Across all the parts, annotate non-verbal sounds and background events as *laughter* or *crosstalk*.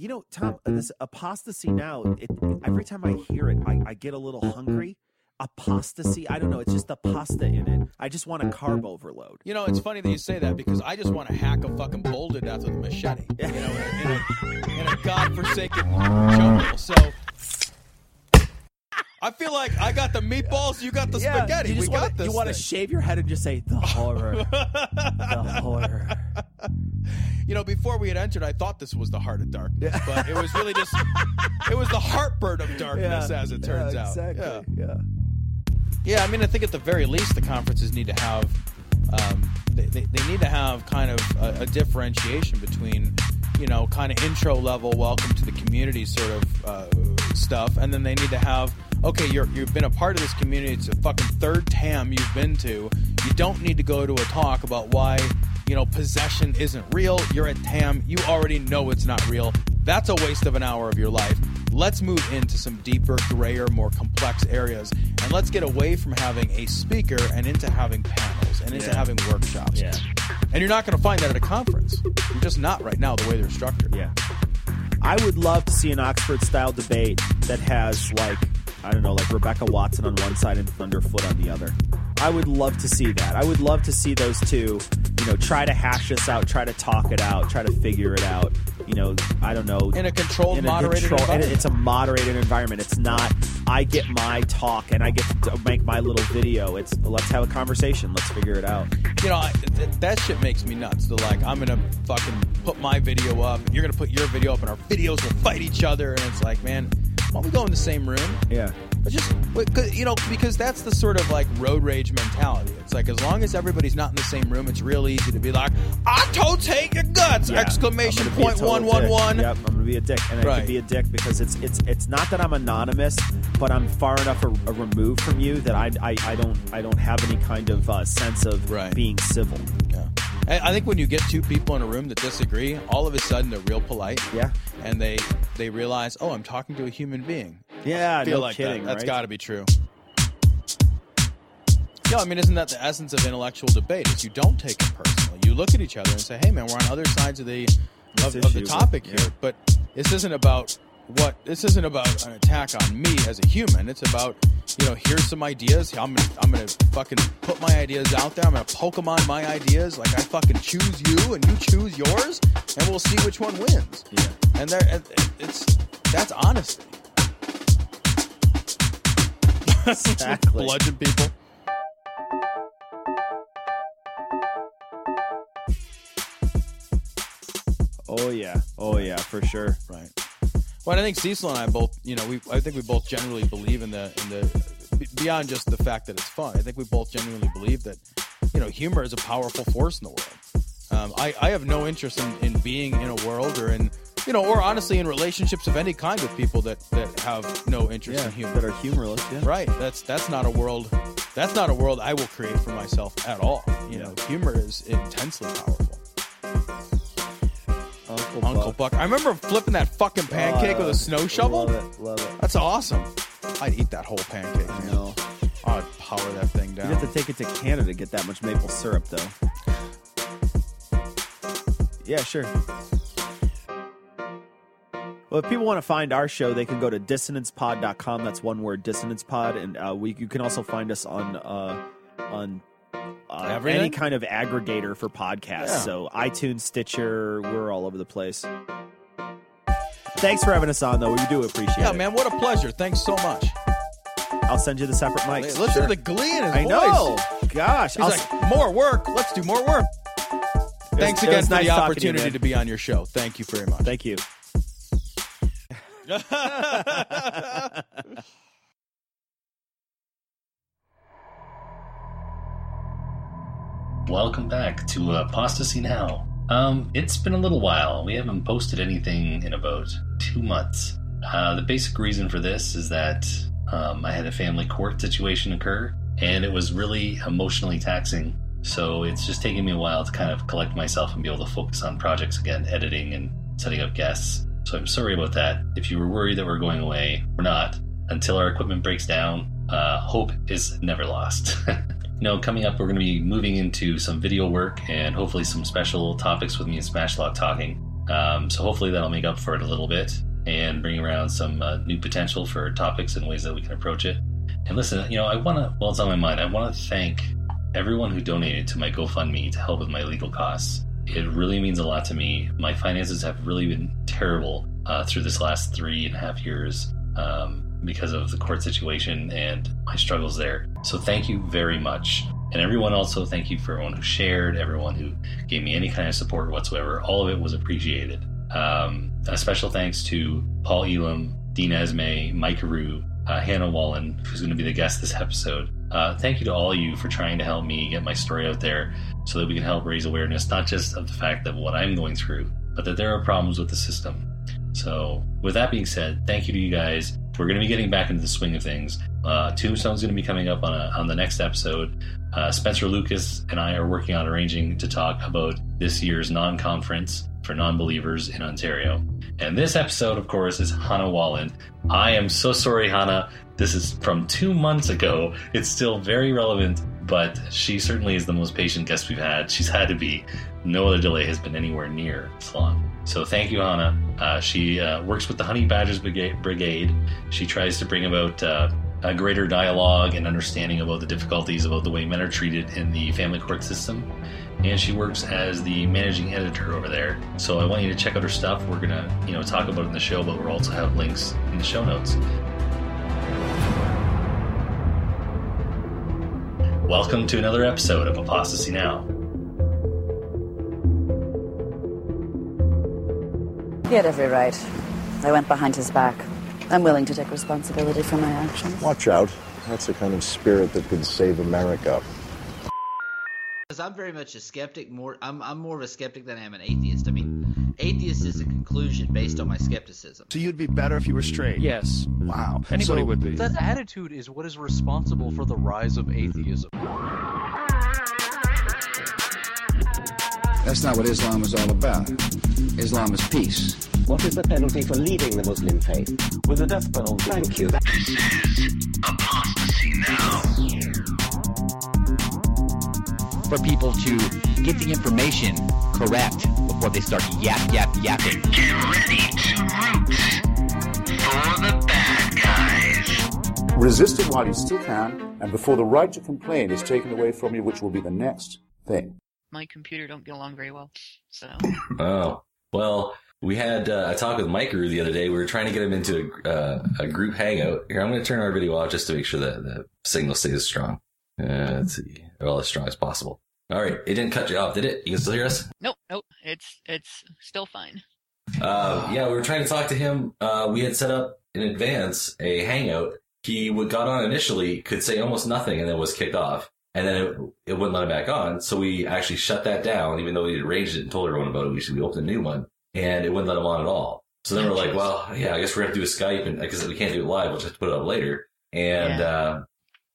you know, Tom, uh, mm-hmm. this apostasy now. It, every time I hear it, I, I get a little hungry. Apostasy. I don't know. It's just the pasta in it. I just want a carb mm-hmm. overload. You know, it's funny that you say that because I just want to hack a fucking bull to death with a machete. You know, in a, in a, in a *laughs* godforsaken *laughs* jungle. So I feel like I got the meatballs, you got the Yeah, spaghetti. You we just got wanna, this. You want to thing. shave your head and just say the horror, the horror. *laughs* you know, before we had entered, I thought this was the heart of darkness, but it was really just it was the heartburn of darkness, as it turns yeah, out. exactly. Yeah. Yeah. Yeah, I mean, I think at the very least, the conferences need to have um, they, they, they need to have kind of a, a differentiation between you know kind of intro level welcome to the community sort of uh, stuff, and then they need to have okay, you're you've been a part of this community. It's a fucking third TAM you've been to. You don't need to go to a talk about why you know possession isn't real. You're at TAM. You already know it's not real. That's a waste of an hour of your life. Let's move into some deeper, grayer, more complex areas, and let's get away from having a speaker and into having panels and into Yeah. having workshops. Yeah. And you're not going to find that at a conference. You're just not right now the way they're structured. Yeah. I would love to see an Oxford style debate that has like I don't know, like Rebecca Watson on one side and Thunderfoot on the other. I would love to see that. I would love to see those two, you know, try to hash this out, try to talk it out, try to figure it out. You know, I don't know. In a controlled, in a moderated control- environment. it's a moderated environment. It's not I get my talk and I get to make my little video. It's let's have a conversation. Let's figure it out. you know, I, th- that shit makes me nuts. They're like, I'm gonna fucking put my video up, and you're gonna put your video up, and our videos will fight each other. And it's like, man, why don't we go in the same room? Yeah. But just, you know, because that's the sort of like road rage mentality. It's like as long as everybody's not in the same room, it's real easy to be like, I totes hate your guts! Yeah, Exclamation I'm gonna be a point one one one. Yep, I'm gonna be a dick, and I Right. can be a dick because it's it's it's not that I'm anonymous, but I'm far enough a, a removed from you that I, I I don't I don't have any kind of uh, sense of Right. being civil. Yeah. I I think when you get two people in a room that disagree, all of a sudden they're real polite. Yeah. And they they realize, oh, I'm talking to a human being. Yeah, I feel no like kidding. that. That's right? got to be true. Yeah, I mean, isn't that the essence of intellectual debate? Is you don't take it personally. You look at each other and say, "Hey, man, we're on other sides of the of, of the topic yeah. here." But this isn't about what this isn't about an attack on me as a human. It's about you know, here's some ideas. I'm gonna I'm gonna fucking put my ideas out there. I'm gonna Pokemon my ideas. Like I fucking choose you and you choose yours, and we'll see which one wins. Yeah. And there, and it's that's honesty. *laughs* Exactly. Bludgeon people. Oh yeah. Oh yeah, for sure. Right. Well, I think Cecil and I both, you know, we I think we both generally believe in the in the beyond just the fact that it's fun. I think we both genuinely believe that, you know, humor is a powerful force in the world. Um, I I have no interest in, in being in a world or in you know or honestly in relationships of any kind with people that that have no interest Yeah, in humor. that are humorless. Yeah. Right. That's that's not a world. That's not a world I will create for myself at all. You know, humor is intensely powerful. Uncle, Uncle Buck. I remember flipping that fucking pancake with a snow shovel. Love it. Love it. That's awesome. I'd eat that whole pancake. I know. I'd power that thing down. You'd have to take it to Canada to get that much maple syrup, though. Yeah, sure. Well, if people want to find our show, they can go to dissonancepod.com. That's one word, dissonancepod, and uh, we you can also find us on uh, on uh, any kind of aggregator for podcasts. Yeah. So iTunes, Stitcher, we're all over the place. Thanks for having us on, though. We do appreciate yeah, it. Yeah, man, what a pleasure. Thanks so much. I'll send you the separate mics. Listen Sure. to the glee in his I voice. know. Gosh, He's I'll like, more work. Let's do more work. Thanks again for nice the talking to you, opportunity to be on your show. Thank you very much. Thank you. *laughs* *laughs* Welcome back to Apostasy Now. Um, it's been a little while. We haven't posted anything in about two months. Uh, the basic reason for this is that um, I had a family court situation occur, and it was really emotionally taxing. So it's just taking me a while to kind of collect myself and be able to focus on projects again, editing and setting up guests. So I'm sorry about that. If you were worried that we're going away, we're not. Until our equipment breaks down, uh, hope is never lost. *laughs* You know, coming up, we're going to be moving into some video work and hopefully some special topics with me and Smashlock talking. Um, so hopefully that'll make up for it a little bit and bring around some uh, new potential for topics and ways that we can approach it. And listen, you know, I want to, well, it's on my mind. I want to thank everyone who donated to my GoFundMe to help with my legal costs. It really means a lot to me. My finances have really been terrible uh, through this last three and a half years um, because of the court situation and my struggles there. So thank you very much. And everyone also, thank you for everyone who shared, everyone who gave me any kind of support whatsoever. All of it was appreciated. Um, a special thanks to Paul Elam, Dean Esmay, Mike Rue, uh, Hannah Wallen, who's going to be the guest this episode. Uh, thank you to all of you for trying to help me get my story out there so that we can help raise awareness, not just of the fact that what I'm going through, but that there are problems with the system. So, with that being said, thank you to you guys. We're going to be getting back into the swing of things. Uh, Tombstone's going to be coming up on, a, on the next episode. Uh, Spencer Lucas and I are working on arranging to talk about this year's non conference for non believers in Ontario. And this episode, of course, is Hannah Wallen. I am so sorry, Hannah. This is from two months ago. It's still very relevant, but she certainly is the most patient guest we've had. She's had to be. No other delay has been anywhere near this long. So thank you, Hannah. Uh, she uh, works with the Honey Badgers Brigade. She tries to bring about uh, a greater dialogue and understanding about the difficulties about the way men are treated in the family court system. And she works as the managing editor over there. So I want you to check out her stuff. We're gonna, you know, talk about it in the show, but we'll also have links in the show notes. Welcome to another episode of Apostasy Now. He had every right. I went behind his back. I'm willing to take responsibility for my actions. Watch out. That's the kind of spirit that could save America. Because I'm very much a skeptic. More, I'm, I'm more of a skeptic than I am an atheist. I mean, atheist is a conclusion based on my skepticism. So you'd be better if you were straight. Yes. Wow. Anybody so, would be. That attitude is what is responsible for the rise of atheism. That's not what Islam is all about. Islam is peace. What is the penalty for leaving the Muslim faith? With the death penalty. Thank you. This is Apostasy Now. For people to get the information correct before they start yap, yap, yapping. Get ready to root for the bad guys. Resist it while you still can, and before the right to complain is taken away from you, which will be the next thing my computer don't get along very well. So. *laughs* oh well, we had uh, a talk with Mike Rue the other day. We were trying to get him into a, uh, a group hangout. Here, I'm going to turn our video off just to make sure that the signal stays strong. Uh, let's see, well as strong as possible. All right, it didn't cut you off, did it? You can still hear us? Nope, nope. It's it's still fine. Uh, yeah, we were trying to talk to him. Uh, we had set up in advance a hangout. He would got on initially, could say almost nothing, and then was kicked off and then it, it wouldn't let him back on. So we actually shut that down, even though we arranged it and told everyone about it. We should we opened a new one, and it wouldn't let him on at all. So then we're like, well, yeah, I guess we're gonna do a Skype, and because we can't do it live, we'll just to put it up later. And yeah. uh,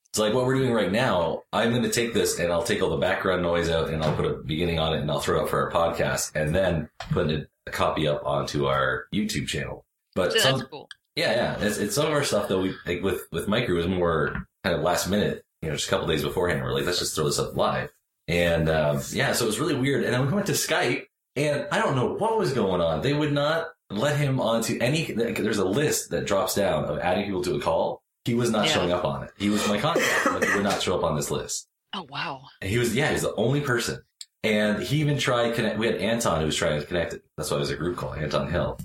it's like what we're doing right now. I'm going to take this and I'll take all the background noise out, and I'll put a beginning on it, and I'll throw it up for our podcast, and then put a, a copy up onto our YouTube channel. But so some, cool. Yeah, yeah. It's, it's some of our stuff that we like with with Micro was more kind of last minute you know, just a couple days beforehand. We're like, let's just throw this up live. And um, yeah, so it was really weird. And then we went to Skype, and I don't know what was going on. They would not let him onto any. There's a list that drops down of adding people to a call. He was not yeah. showing up on it. He was my contact, but he would not show up on this list. *laughs* Oh wow! And he was yeah, he was the only person. And he even tried connect. We had Anton who was trying to connect it. That's why it was a group call, Anton Hill.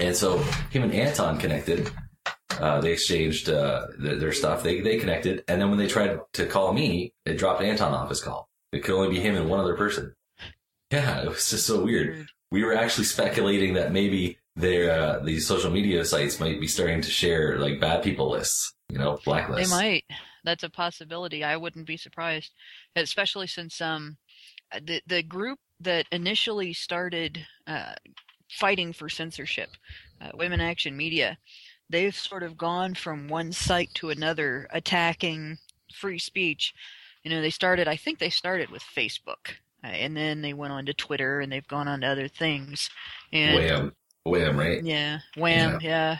And so him and Anton connected, uh, they exchanged uh, their stuff. They they connected, and then when they tried to call me, it dropped Anton off his call. It could only be him and one other person. Yeah, it was just so weird. We were actually speculating that maybe their uh, these social media sites might be starting to share like bad people lists, you know, blacklists. They might. That's a possibility. I wouldn't be surprised, especially since um the the group that initially started uh, fighting for censorship, uh, Women Action Media, they've sort of gone from one site to another attacking free speech. You know, they started, I think they started with Facebook, uh, and then they went on to Twitter, and they've gone on to other things. And WAM, WAM, right? Yeah, WAM, yeah.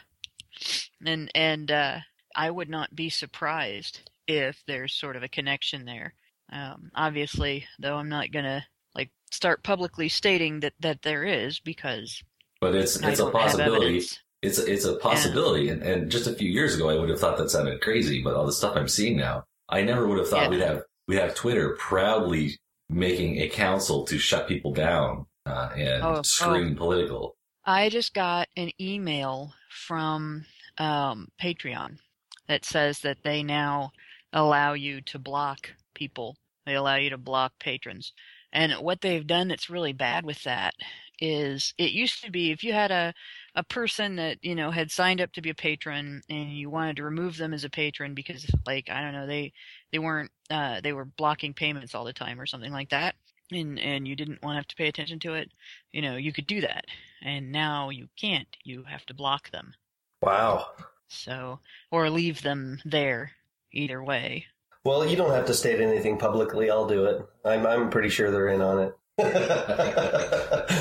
yeah. And and uh, I would not be surprised if there's sort of a connection there. Um, obviously, though, I'm not gonna like start publicly stating that that there is because But it's it's a possibility. evidence. It's a, it's a possibility, and, and just a few years ago, I would have thought that sounded crazy. But all the stuff I'm seeing now, I never would have thought Yeah. we'd have we'd have Twitter proudly making a council to shut people down uh, and Oh, scream oh. political. I just got an email from um, Patreon that says that they now allow you to block people. They allow you to block patrons. And what they've done that's really bad with that is it used to be if you had a, a person that, you know, had signed up to be a patron and you wanted to remove them as a patron because like, I don't know, they they weren't uh, they were blocking payments all the time or something like that. And and you didn't want to have to pay attention to it, you know, you could do that. And now you can't. You have to block them. Wow. So or leave them there either way. Well, you don't have to state anything publicly. I'll do it. I'm I'm pretty sure they're in on it. *laughs*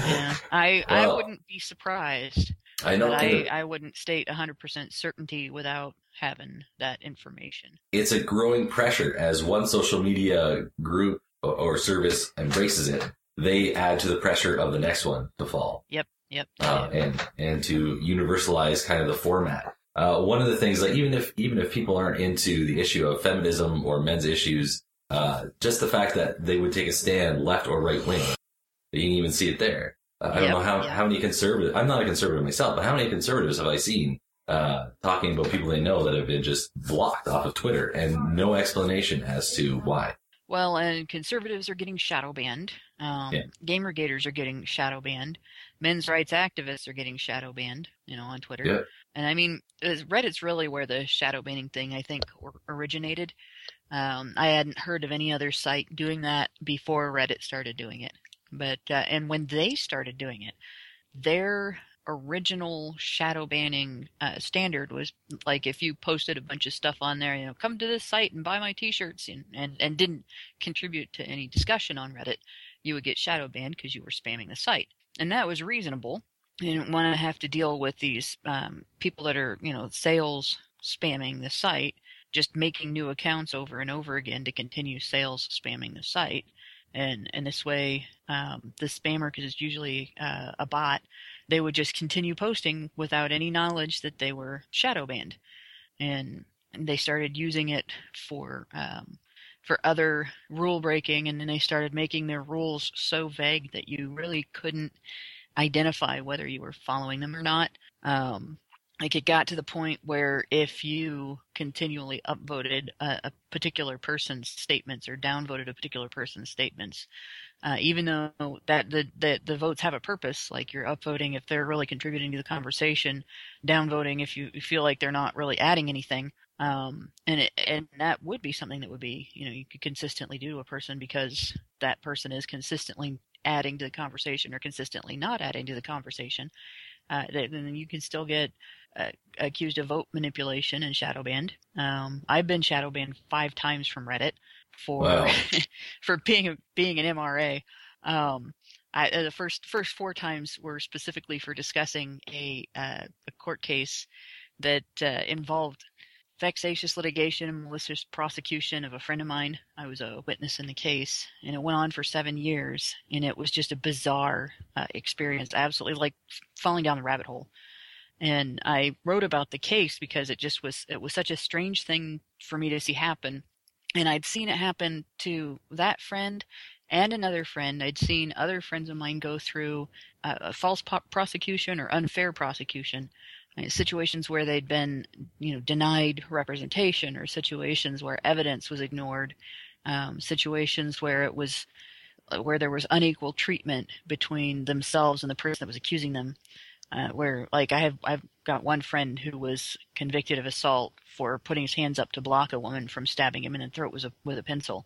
Yeah. I I wouldn't be surprised. I know I, I wouldn't state 100% certainty without having that information. It's a growing pressure as one social media group or, service embraces it. They add to the pressure of the next one to fall. Yep, yep. uh, and and to universalize kind of the format. Uh, one of the things, like even if even if people aren't into the issue of feminism or men's issues, uh, just the fact that they would take a stand, left or right wing, you can even see it there. Uh, I don't know how yep. how many conservative. I'm not a conservative myself, but how many conservatives have I seen uh, talking about people they know that have been just blocked off of Twitter and no explanation as to why? Well, and conservatives are getting shadow banned. Um, Yeah. Gamer gators are getting shadow banned. Men's rights activists are getting shadow banned, you know, on Twitter. Yeah. And I mean, Reddit's really where the shadow banning thing, I think, originated. Um, I hadn't heard of any other site doing that before Reddit started doing it. But, uh, and when they started doing it, their original shadow banning uh, standard was like if you posted a bunch of stuff on there, you know, come to this site and buy my t-shirts and, and, and didn't contribute to any discussion on Reddit, you would get shadow banned because you were spamming the site. And that was reasonable. You didn't want to have to deal with these um, people that are, you know, sales spamming the site, just making new accounts over and over again to continue sales spamming the site. And, and this way, um, the spammer, because it's usually uh, a bot, they would just continue posting without any knowledge that they were shadow banned. And, they started using it for um, for other rule breaking, and then they started making their rules so vague that you really couldn't identify whether you were following them or not. Um, like it got to the point where if you continually upvoted a, a particular person's statements or downvoted a particular person's statements, uh, even though that the, the the votes have a purpose, like you're upvoting if they're really contributing to the conversation, downvoting if you, feel like they're not really adding anything. Um, and it, and that would be something that would be you know you could consistently do to a person because that person is consistently adding to the conversation or consistently not adding to the conversation. Uh, then you can still get uh, accused of vote manipulation and shadow banned. Um, I've been shadow banned five times from Reddit for Wow. *laughs* for being being an MRA. Um, I, uh, the first first four times were specifically for discussing a uh, a court case that uh, involved vexatious litigation and malicious prosecution of a friend of mine. I was a witness in the case, and it went on for seven years, and it was just a bizarre uh, experience, absolutely like falling down the rabbit hole. And I wrote about the case because it just was it was such a strange thing for me to see happen, and I'd seen it happen to that friend and another friend. I'd seen other friends of mine go through uh, a false po- prosecution or unfair prosecution situations where they'd been you know denied representation or situations where evidence was ignored um, situations where it was uh, where there was unequal treatment between themselves and the person that was accusing them uh, where like I have I've got one friend who was convicted of assault for putting his hands up to block a woman from stabbing him in the throat with a with a pencil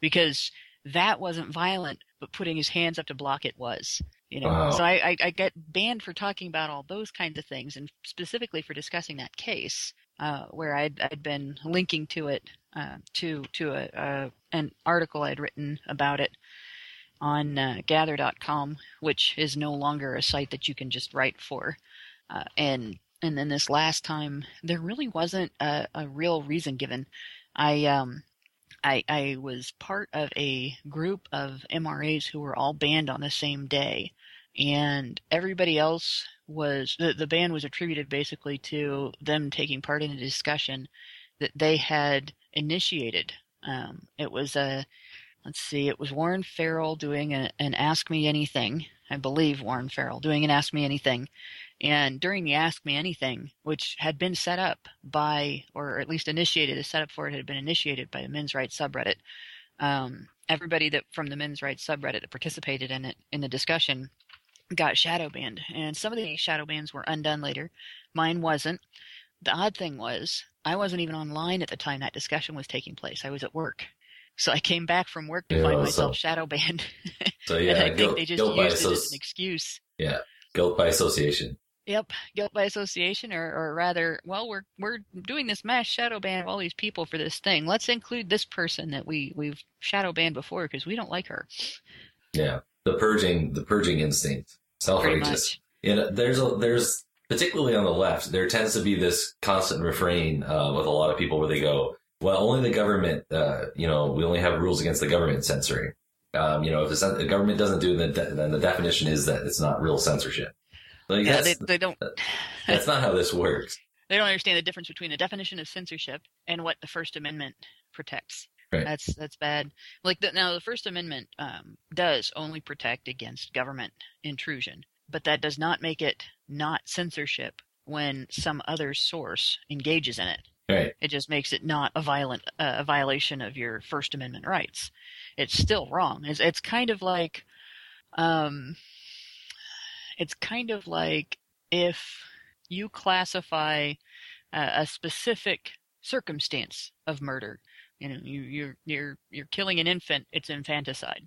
because that wasn't violent but putting his hands up to block it was you know? Wow. so I, I i get banned for talking about all those kinds of things and specifically for discussing that case uh, where I'd, I'd been linking to it uh, to to a, a an article I'd written about it on uh, gather.com which is no longer a site that you can just write for. Uh, and and then this last time there really wasn't a, a real reason given. I um I, I was part of a group of MRAs who were all banned on the same day. And everybody else was, the, the ban was attributed basically to them taking part in a discussion that they had initiated. Um, it was a, let's see, it was Warren Farrell doing a, an Ask Me Anything. I believe Warren Farrell doing an Ask Me Anything. And during the Ask Me Anything, which had been set up by, or at least initiated, a setup for it had been initiated by the men's rights subreddit. Um, everybody that from the men's rights subreddit that participated in it in the discussion got shadow banned, and some of the shadow bans were undone later. Mine wasn't. The odd thing was, I wasn't even online at the time that discussion was taking place. I was at work. So I came back from work to Yeah, find so- myself shadow banned. So *laughs* and yeah, I think guilt, they just by used it as an excuse. yeah, guilt by association. Yep, guilt by association, or, or rather, well, we're we're doing this mass shadow ban of all these people for this thing. Let's include this person that we we've shadow banned before because we don't like her. Yeah, the purging, the purging instinct, self-righteous. Yeah, there's a there's particularly on the left, there tends to be this constant refrain uh, with a lot of people where they go, "Well, only the government, uh, you know, we only have rules against the government censoring." Um, you know, if the, government doesn't do it, then, then the definition is that it's not real censorship. Like, Yeah, they they don't *sighs* that's not how this works. they don't understand the difference between the definition of censorship and what the First Amendment protects. Right. That's that's bad. Like the, now, the First Amendment um, does only protect against government intrusion, but that does not make it not censorship when some other source engages in it. Right. It just makes it not a violent uh, a violation of your First Amendment rights. It's still wrong. It's it's kind of like, um, it's kind of like if you classify uh, a specific circumstance of murder. You know, you, you're you're you're killing an infant. It's infanticide.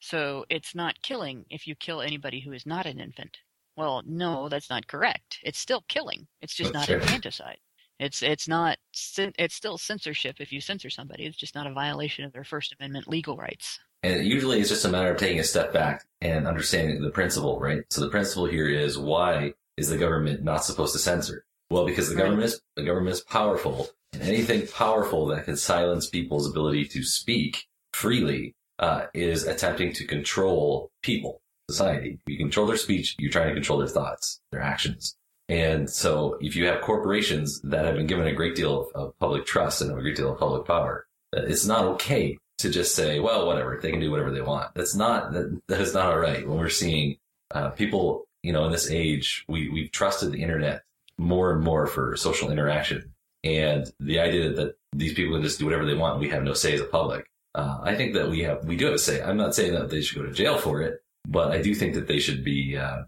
So it's not killing if you kill anybody who is not an infant. Well, no, that's not correct. It's still killing. It's just That's not infanticide. It's it's not it's still censorship if you censor somebody. It's just not a violation of their First Amendment legal rights. And usually it's just a matter of taking a step back and understanding the principle, right? So the principle here is why is the government not supposed to censor? Well, because the Right. government is the government is powerful, and anything powerful that can silence people's ability to speak freely uh, is attempting to control people, society. You control their speech, you're trying to control their thoughts, their actions. And so if you have corporations that have been given a great deal of, of public trust and a great deal of public power, uh, it's not okay to just say, well, whatever, they can do whatever they want. That's not, that, that is not all right. When we're seeing uh, people, you know, in this age, we, we've trusted the internet more and more for social interaction. And the idea that these people can just do whatever they want, and we have no say as a public. Uh, I think that we have, we do have a say. I'm not saying that they should go to jail for it, but I do think that they should be, uh,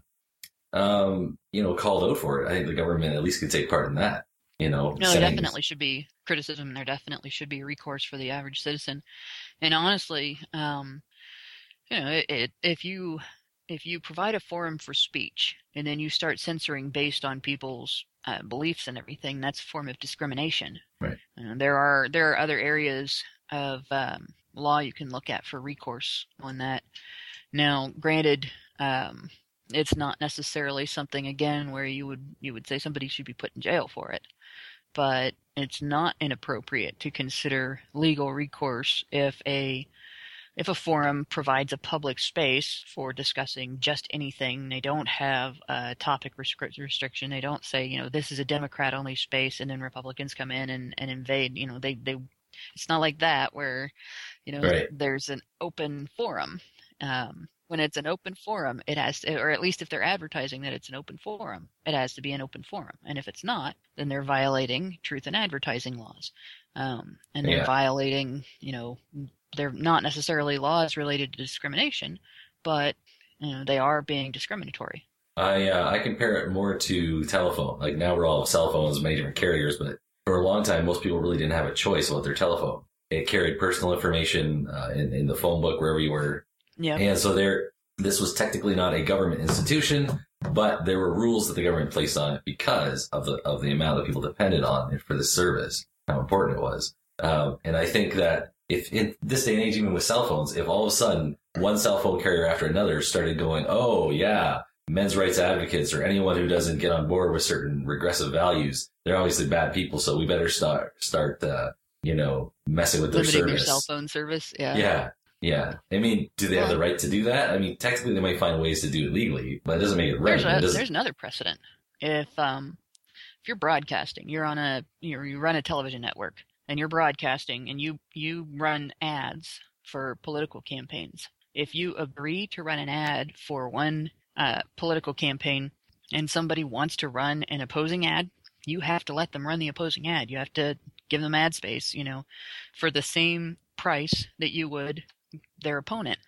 um, you know, called out for it. I think the government at least could take part in that. You know, No, saying- definitely should be criticism. There definitely should be recourse for the average citizen. And honestly, um, you know, it, it, if you if you provide a forum for speech and then you start censoring based on people's uh, beliefs and everything, that's a form of discrimination. Right. Uh, there are there are other areas of um, law you can look at for recourse on that. Now, granted, um, it's not necessarily something again where you would you would say somebody should be put in jail for it, but it's not inappropriate to consider legal recourse if a if a forum provides a public space for discussing just anything, they don't have a topic restric- restriction. They don't say, you know, this is a Democrat only space, and then Republicans come in and, and invade. You know, they they. It's not like that where, you know, Right. there's an open forum. Um, when it's an open forum, it has to, or at least if they're advertising that it's an open forum, it has to be an open forum. And if it's not, then they're violating truth in advertising laws. Um, and they're Yeah. violating, you know, they're not necessarily laws related to discrimination, but you know, they are being discriminatory. I uh, I compare it more to telephone. Like now we're all cell phones, many different carriers, but for a long time, most people really didn't have a choice about their telephone. It carried personal information uh, in, in the phone book wherever you were, Yeah. and so there. This was technically not a government institution, but there were rules that the government placed on it because of the of the amount that people depended on it for the service, how important it was. Um, and I think that if in this day and age, even with cell phones, if all of a sudden one cell phone carrier after another started going, oh yeah, men's rights advocates or anyone who doesn't get on board with certain regressive values, they're obviously bad people. So we better start start uh, you know, messing with their service. their cell phone service. Yeah. Yeah, yeah. I mean, do they have the right to do that? I mean, technically, they might find ways to do it legally, but it doesn't make it right. There's, It a, doesn't- there's another precedent. If um, if you're broadcasting, you're on a you you run a television network, and you're broadcasting, and you you run ads for political campaigns. If you agree to run an ad for one uh, political campaign, and somebody wants to run an opposing ad, you have to let them run the opposing ad. You have to give them ad space, you know, for the same price that you would their opponent.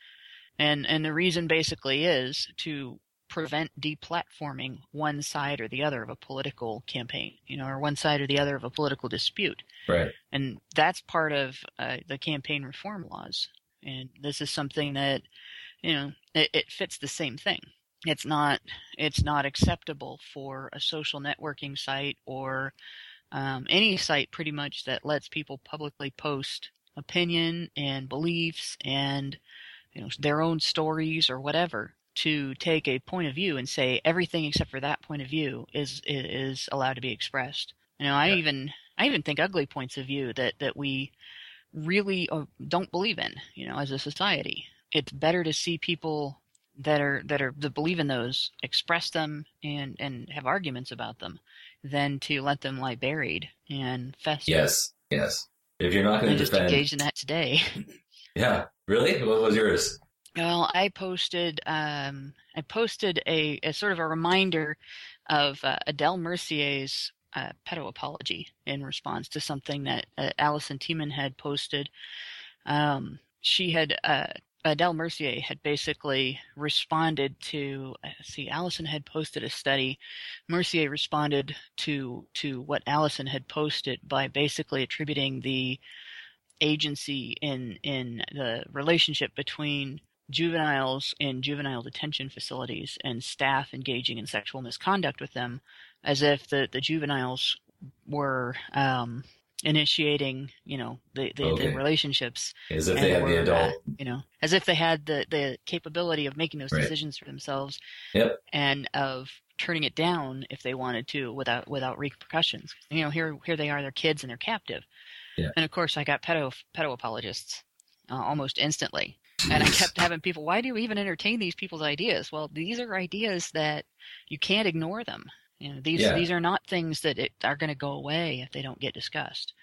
And and the reason basically is to prevent deplatforming one side or the other of a political campaign, you know, or one side or the other of a political dispute. right. And that's part of uh, the campaign reform laws. And this is something that, you know, it, it fits the same thing. It's not it's not acceptable for a social networking site or um, any site pretty much that lets people publicly post opinion and beliefs and you know their own stories or whatever to take a point of view and say everything except for that point of view is is allowed to be expressed. You know, I even I even think ugly points of view that that we really uh, don't believe in. You know, as a society, it's better to see people that are that are that believe in those express them and and have arguments about them than to let them lie buried and fester. Yes, yes. If you're not going to just defend, engaged in that today. *laughs* yeah, really, what was yours? Well, I posted um, I posted a, a sort of a reminder of uh, Adele Mercier's uh, pedo apology in response to something that uh, Alison Tieman had posted. Um, she had uh, Adele Mercier had basically responded to uh, see Alison had posted a study. Mercier responded to to what Alison had posted by basically attributing the agency in in the relationship between juveniles in juvenile detention facilities and staff engaging in sexual misconduct with them as if the, the juveniles were um, initiating, you know, the, the, Okay. the relationships. As if they had the adult. you know, as if they had the, the capability of making those Right. decisions for themselves Yep. and of turning it down if they wanted to without without repercussions. You know, here here they are, they're kids and they're captive. Yeah. And of course, I got pedo pedo apologists uh, almost instantly, and I *laughs* kept having people, why do you even entertain these people's ideas? Well, these are ideas that you can't ignore them. You know, these Yeah. these are not things that it, are going to go away if they don't get discussed.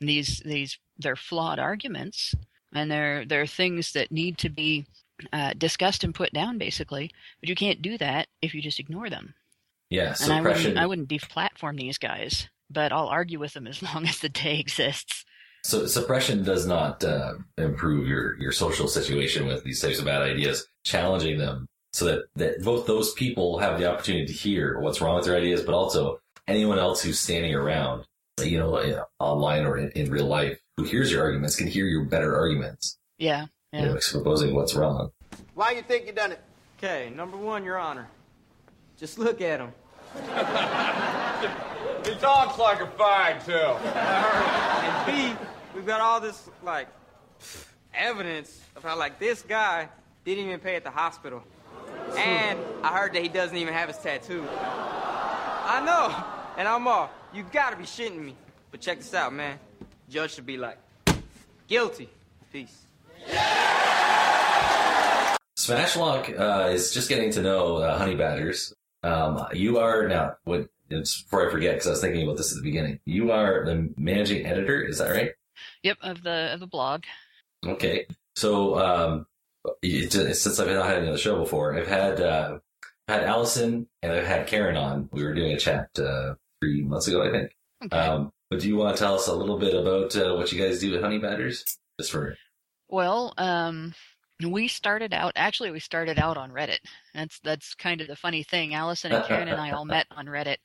And these these they're flawed arguments, and they're they're things that need to be uh, discussed and put down, basically. But you can't do that if you just ignore them. Yeah, and I wouldn't suppression. I wouldn't deplatform these guys, but I'll argue with them as *laughs* long as the day exists. So suppression does not uh, improve your, your social situation with these types of bad ideas. Challenging them so that, that both those people have the opportunity to hear what's wrong with their ideas, but also anyone else who's standing around, you know, uh, online or in, in real life, who hears your arguments can hear your better arguments, Yeah, you yeah. know, exposing what's wrong. Why you think you done it? Okay, number one, Your Honor. Just look at him. He talks like a fag, too. *laughs* And B, we've got all this, like, evidence of how, like, this guy didn't even pay at the hospital. And I heard that he doesn't even have his tattoo. I know. And I'm all, you gotta be shitting me. But check this out, man. Judge should be like, guilty. Peace. Smashlock uh, is just getting to know uh, honey badgers. Um, you are now. What, it's before I forget, because I was thinking about this at the beginning. You are the managing editor. Is that right? Yep, of the of the blog. Okay. So um, since I've not had another show before, I've had uh, had Alison and I've had Karen on. We were doing a chat uh, three months ago, I think. Um, but do you want to tell us a little bit about uh, what you guys do at Honey Badgers? Just for Well, um, we started out. Actually, we started out on Reddit. That's that's kind of the funny thing. Alison and Karen and I all met on Reddit,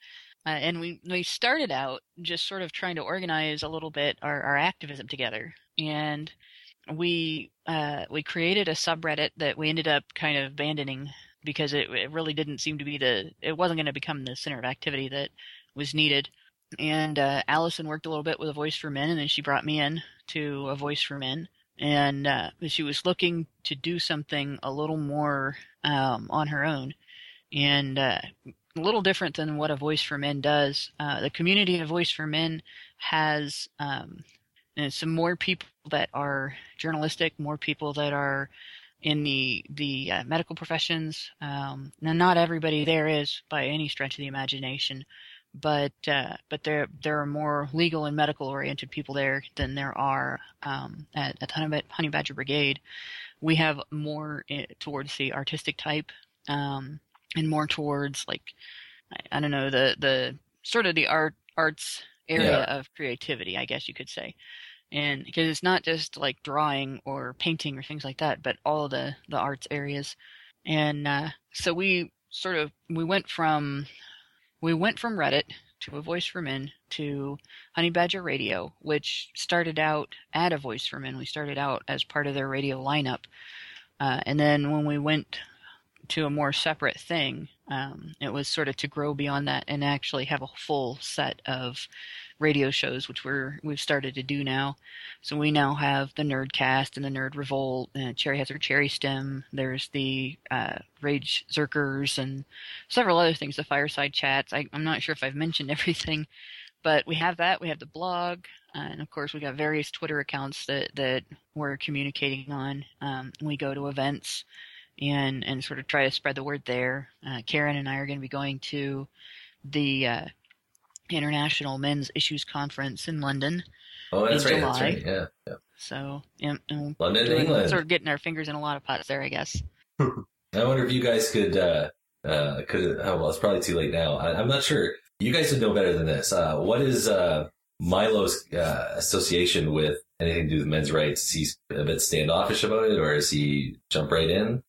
uh, and we we started out just sort of trying to organize a little bit our, our activism together. And we uh, we created a subreddit that we ended up kind of abandoning because it, it really didn't seem to be the it wasn't going to become the center of activity that was needed. And uh, Alison worked a little bit with a Voice for Men, and then she brought me in to a Voice for Men. And uh, she was looking to do something a little more um, on her own. And uh, a little different than what a voice for men does. Uh, the community of voice for men has um, and some more people that are journalistic, more people that are in the the uh, medical professions. Um, now, not everybody there is by any stretch of the imagination, but uh, but there there are more legal and medical oriented people there than there are um, at, at Honey, Honey Badger Brigade. We have more uh, towards the artistic type, um, and more towards like I, I don't know the the sort of the art arts area Yeah. of creativity, I guess you could say. And because it's not just like drawing or painting or things like that, but all the the arts areas. And uh, so we sort of we went from we went from Reddit to a Voice for Men to Honey Badger Radio, which started out at a Voice for Men. We started out as part of their radio lineup, uh, and then when we went to a more separate thing, um, it was sort of to grow beyond that and actually have a full set of radio shows, which we're we've started to do now. So we now have the Nerdcast and the Nerd Revolt, and Cherry Hazard Cherry Stem. There's the uh, Rage Zerkers and several other things. The Fireside Chats. I, I'm not sure if I've mentioned *laughs* everything, but we have that. We have the blog, uh, and of course we got various Twitter accounts that that we're communicating on. Um, we go to events and and sort of try to spread the word there. Uh, Karen and I are going to be going to the uh, International Men's Issues Conference in London. Oh, that's in right. July. That's right. Yeah. yeah. So, yeah, and London, doing- England. sort of getting our fingers in a lot of pots there, I guess. *laughs* I wonder if you guys could, uh, uh, could, oh, well, it's probably too late now. I, I'm not sure. You guys would know better than this. Uh, what is, uh, Milo's, uh, association with anything to do with men's rights? Is he a bit standoffish about it or is he jump right in?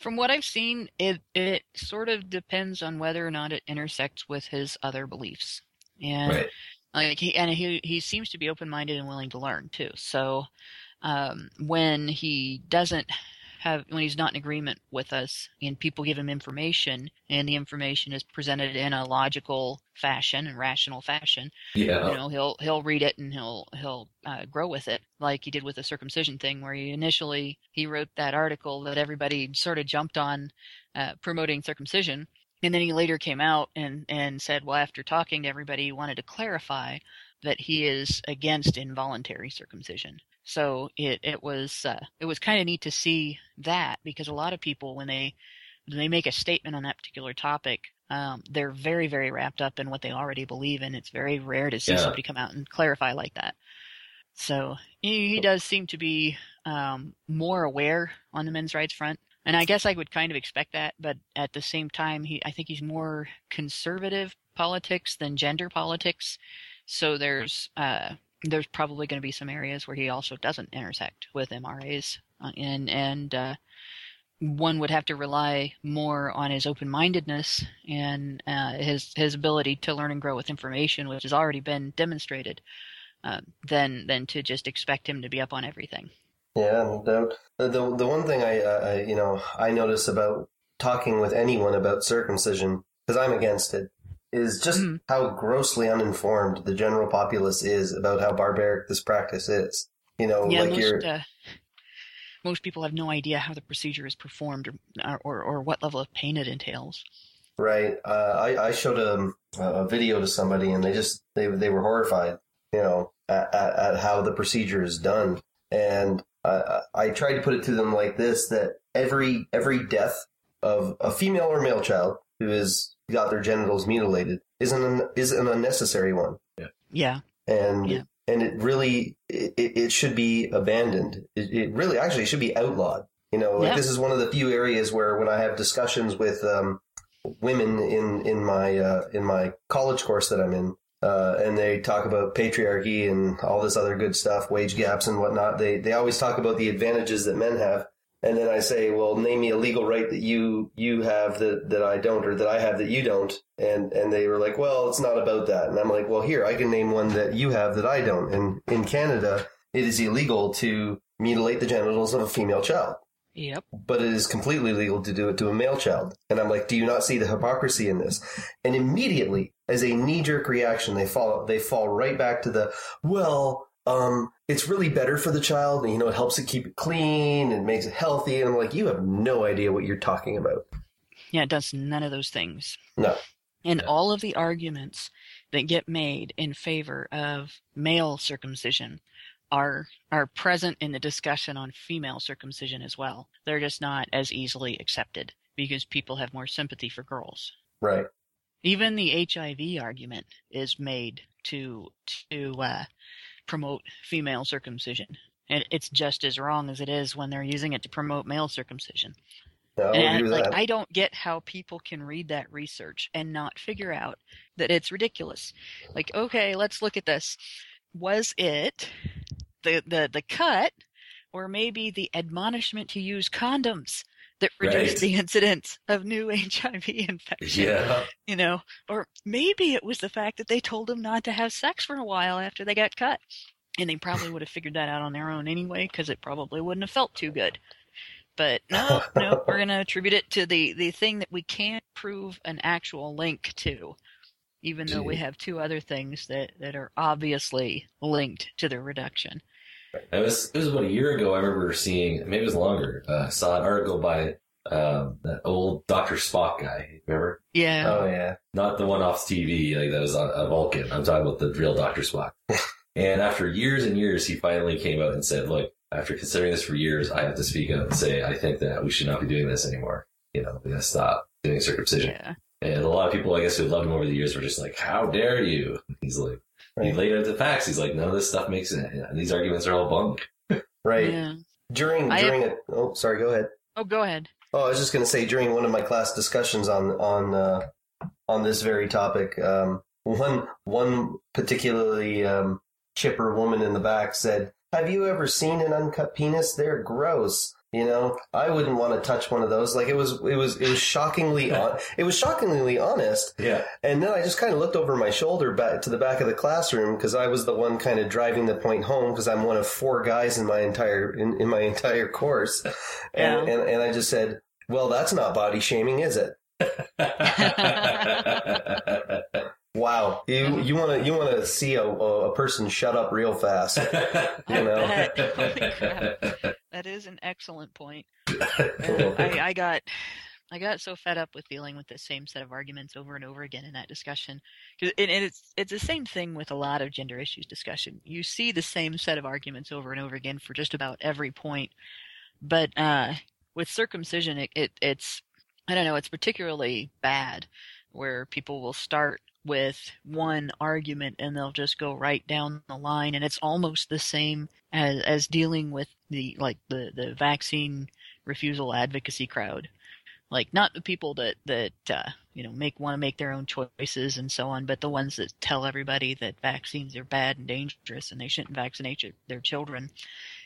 From what I've seen, it it sort of depends on whether or not it intersects with his other beliefs, and Right. like he and he he seems to be open minded and willing to learn too. So um, when he doesn't have when he's not in agreement with us and people give him information and the information is presented in a logical fashion and rational fashion Yeah. you know he'll he'll read it and he'll he'll uh, grow with it like he did with the circumcision thing where he initially he wrote that article that everybody sort of jumped on uh, promoting circumcision and then he later came out and and said well after talking to everybody he wanted to clarify that he is against involuntary circumcision. So it it was uh, it was kind of neat to see that because a lot of people when they when they make a statement on that particular topic um, they're very very wrapped up in what they already believe in. It's very rare to see Yeah. somebody come out and clarify like that. So he, he does seem to be um, more aware on the men's rights front and i guess i would kind of expect that but at the same time he i think he's more conservative politics than gender politics so there's uh, there's probably going to be some areas where he also doesn't intersect with MRAs, uh, and and uh, one would have to rely more on his open-mindedness and uh, his his ability to learn and grow with information, which has already been demonstrated, uh, than than to just expect him to be up on everything. Yeah, no doubt. The the, one thing I, uh, I you know I notice about talking with anyone about circumcision because I'm against it is just how grossly uninformed the general populace is about how barbaric this practice is. You know, yeah, like you're most uh, most people have no idea how the procedure is performed or or, or what level of pain it entails. Right. Uh, I, I showed a, a video to somebody and they just, they, they were horrified, you know, at, at, at how the procedure is done. And uh, I tried to put it to them like this, that every, every death of a female or male child who has got their genitals mutilated is an, is an unnecessary one. Yeah. Yeah. And, Yeah. and it really, it, it should be abandoned. It, it really actually should be outlawed. You know, like Yeah. this is one of the few areas where when I have discussions with, um, women in in my uh, in my college course that I'm in, uh, and they talk about patriarchy and all this other good stuff, wage gaps and whatnot. They they always talk about the advantages that men have, and then I say, well, name me a legal right that you you have that that I don't, or that I have that you don't, and and they were like, well, it's not about that, and I'm like, well, here I can name one that you have that I don't, and in Canada, it is illegal to mutilate the genitals of a female child Yep. but it is completely legal to do it to a male child. And I'm like, do you not see the hypocrisy in this? And immediately, as a knee jerk reaction, they fall they fall right back to the well. Um, it's really better for the child, and you know, it helps it keep it clean and makes it healthy. And I'm like, you have no idea what you're talking about. Yeah, it does none of those things. No. And all of the arguments that get made in favor of male circumcision are are present in the discussion on female circumcision as well. They're just not as easily accepted because people have more sympathy for girls. Right. Even the HIV argument is made to to uh, promote female circumcision, and it's just as wrong as it is when they're using it to promote male circumcision. No, and like. I don't get how people can read that research and not figure out that it's ridiculous. Like, okay, let's look at this. Was it the the the cut, or maybe the admonishment to use condoms that reduced Right. the incidence of new *laughs* HIV infection? Yeah. You know, or maybe it was the fact that they told them not to have sex for a while after they got cut. And they probably would have figured that out on their own anyway, because it probably wouldn't have felt too good. But no, no, *laughs* we're going to attribute it to the, the thing that we can't prove an actual link to, even though we have two other things that, that are obviously linked to the reduction. It was it was about a year ago. I remember seeing maybe it was longer. Uh, saw an article by um, that old Doctor Spock guy. Remember? Yeah. Oh yeah. Not the one off TV like that was on a Vulcan. I'm talking about the real Doctor Spock. *laughs* and after years and years, he finally came out and said, "Look, after considering this for years, I have to speak out and say I think that we should not be doing this anymore. You know, we gotta stop doing circumcision." Yeah. And a lot of people, I guess, who loved him over the years were just like, "How dare you?" He's like, he laid out the facts. He's like, "None of this stuff makes sense. These arguments are all bunk." Right. Yeah. During during have- a oh sorry, go ahead. Oh, go ahead. Oh, I was just going to say during one of my class discussions on on uh, on this very topic, um, one one particularly um, chipper woman in the back said, "Have you ever seen an uncut penis? They're gross." You know, I wouldn't want to touch one of those. Like it was, it was, it was shockingly, *laughs* on, it was shockingly honest. Yeah. And then I just kind of looked over my shoulder back to the back of the classroom because I was the one kind of driving the point home because I'm one of four guys in my entire in, in my entire course, *laughs* and, Yeah. and and I just said, "Well, that's not body shaming, is it?" *laughs* Wow, you you want to you want to see a, a person shut up real fast, *laughs* you know? bet. Holy crap. That is an excellent point. I, I got I got so fed up with dealing with the same set of arguments over and over again in that discussion. 'Cause- And, and it's it's the same thing with a lot of gender issues discussion. You see the same set of arguments over and over again for just about every point. But uh, with circumcision, it, it it's I don't know. It's particularly bad where people will start with one argument and they'll just go right down the line, and it's almost the same as as dealing with the like the the vaccine refusal advocacy crowd like not the people that that uh, you know make want to make their own choices and so on, but the ones that tell everybody that vaccines are bad and dangerous and they shouldn't vaccinate their children.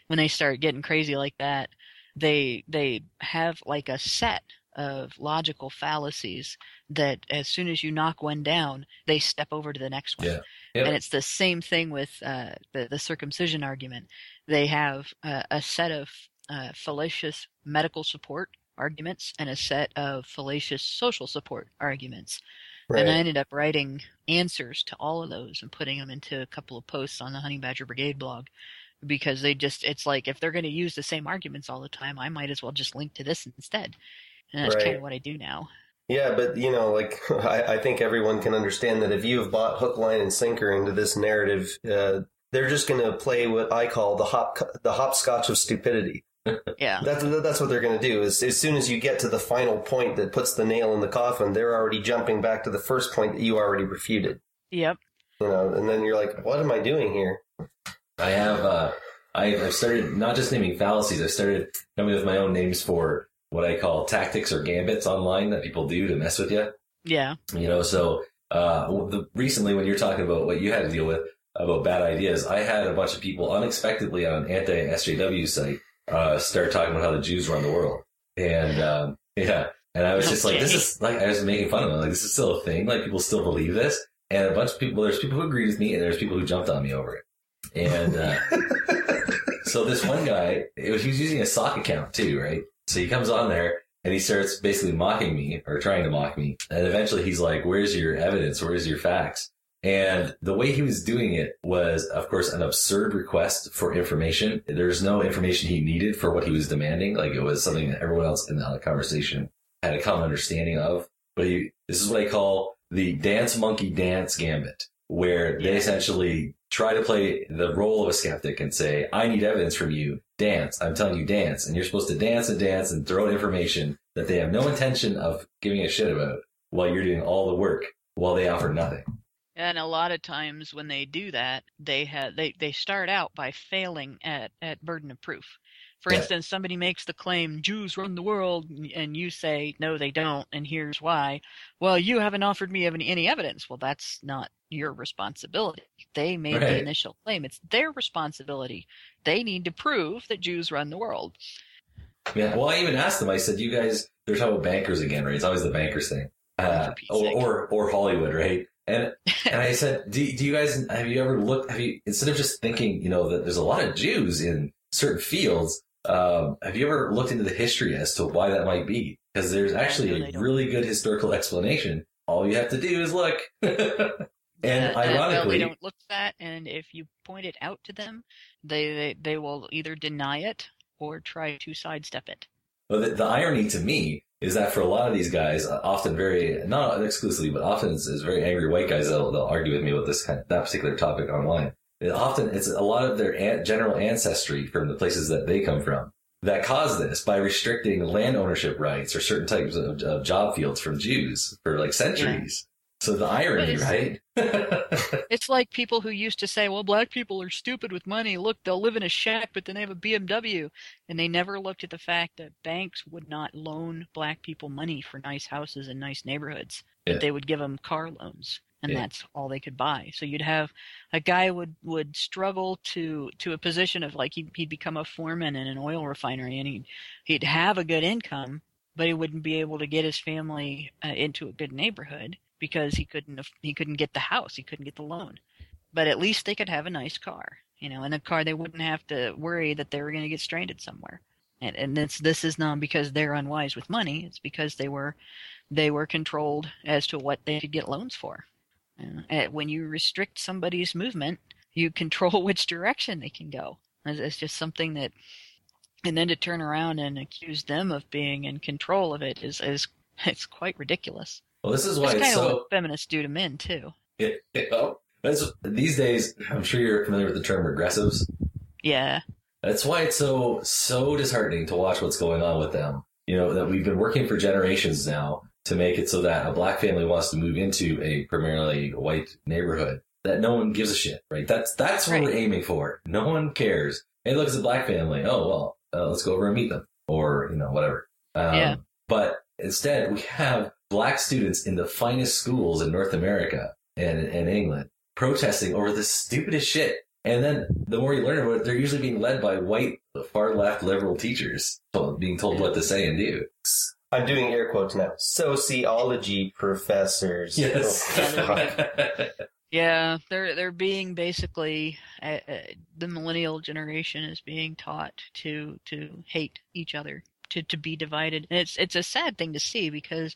When they start getting crazy like that, they they have like a set of logical fallacies that as soon as you knock one down, they step over to the next one. Yeah. Yep. And it's the same thing with uh, the the circumcision argument. They have uh, a set of uh, fallacious medical support arguments and a set of fallacious social support arguments. Right. And I ended up writing answers to all of those and putting them into a couple of posts on the Honey Badger Brigade blog because they just, it's like if they're going to use the same arguments all the time, I might as well just link to this instead. And that's kind of what I do now. Yeah, but you know, like *laughs* I, I think everyone can understand that if you have bought hook, line, and sinker into this narrative, uh, they're just going to play what I call the hop the hopscotch of stupidity. *laughs* Yeah. That's that's what they're going to do. Is as soon as you get to the final point that puts the nail in the coffin, they're already jumping back to the first point that you already refuted. Yep. You know, and then you're like, "What am I doing here?" I have uh, I, I've started not just naming fallacies. I've started coming with my own names for what I call tactics or gambits online that people do to mess with you. Yeah. You know, so uh, the, recently when you're talking about what you had to deal with about bad ideas, I had a bunch of people unexpectedly on an anti SJW site uh, start talking about how the Jews run the world, and um, yeah, and I was just like, this is like I was making fun of them, like this is still a thing, like people still believe this, and a bunch of people, there's people who agreed with me, and there's people who jumped on me over it, and uh, *laughs* so this one guy, it was, he was using a sock account too, right? So he comes on there and he starts basically mocking me or trying to mock me. And eventually he's like, where's your evidence? Where's your facts? And the way he was doing it was, of course, an absurd request for information. There's no information he needed for what he was demanding. Like it was something that everyone else in the conversation had a common understanding of. But he, this is what I call the dance monkey dance gambit. where they essentially try to play the role of a skeptic and say, I need evidence from you. Dance. I'm telling you dance. And you're supposed to dance and dance and throw out information that they have no intention of giving a shit about while you're doing all the work while they offer nothing. And a lot of times when they do that, they have they, they start out by failing at, at burden of proof. For Yeah. instance, somebody makes the claim Jews run the world, and you say no, they don't, and here's why. Well, you haven't offered me any, any evidence. Well, that's not your responsibility. They made the initial claim. It's their responsibility. They need to prove that Jews run the world. Yeah. Well, I even asked them, I said, you guys, they're talking about bankers again, right? It's always the bankers thing. Uh, or, or, or Hollywood, right? And, *laughs* and I said, do, do you guys, have you ever looked, have you, instead of just thinking, you know, that there's a lot of Jews in certain fields, um, have you ever looked into the history as to why that might be? Because there's actually a really good historical explanation. All you have to do is look. *laughs* *laughs* and Uh, ironically, they don't look at that, and if you point it out to them, they, they they will either deny it or try to sidestep it. But the, the irony to me is that for a lot of these guys, uh, often very not exclusively, but often it's, it's very angry white guys that'll, they'll argue with me about this kind of, that particular topic online. It often it's a lot of their an, general ancestry from the places that they come from that caused this by restricting land ownership rights or certain types of, of job fields from Jews for like centuries. So the irony, But right? *laughs* It's like people who used to say, "Well, black people are stupid with money. Look, they'll live in a shack, but then they have a BMW," and they never looked at the fact that banks would not loan black people money for nice houses and nice neighborhoods. Yeah. But they would give them car loans, and Yeah. that's all they could buy. So you'd have a guy would would struggle to to a position of like he'd, he'd become a foreman in an oil refinery, and he'd he'd have a good income, but he wouldn't be able to get his family uh, into a good neighborhood because he couldn't he couldn't get the house, he couldn't get the loan. But at least they could have a nice car, you know, and a car they wouldn't have to worry that they were going to get stranded somewhere. And and this this is not because they're unwise with money; it's because they were they were controlled as to what they could get loans for. And when you restrict somebody's movement, you *laughs* control which direction they can go. It's just something that, and then to turn around and accuse them of being in control of it is is *laughs* it's quite ridiculous. Well, this is why it's it's kind of so- what feminists do to men too. It, it, oh, these days, I'm sure you're familiar with the term regressives. Yeah. That's why it's so so disheartening to watch what's going on with them. You know that we've been working for generations now to make it so that a black family wants to move into a primarily white neighborhood that no one gives a shit, right? That's that's what we're aiming for. No one cares. Hey, look, it's a black family. Oh well, uh, let's go over and meet them, or you know whatever. Um, Yeah. But instead, we have black students in the finest schools in North America and and England protesting over the stupidest shit. And then the more you learn about it, they're usually being led by white, far left liberal teachers, being told what to say and do. I'm doing air quotes now. Sociology professors. Yes. Oh, *laughs* Yeah, they're they're being basically uh, uh, the millennial generation is being taught to to hate each other, to to be divided. And it's it's a sad thing to see because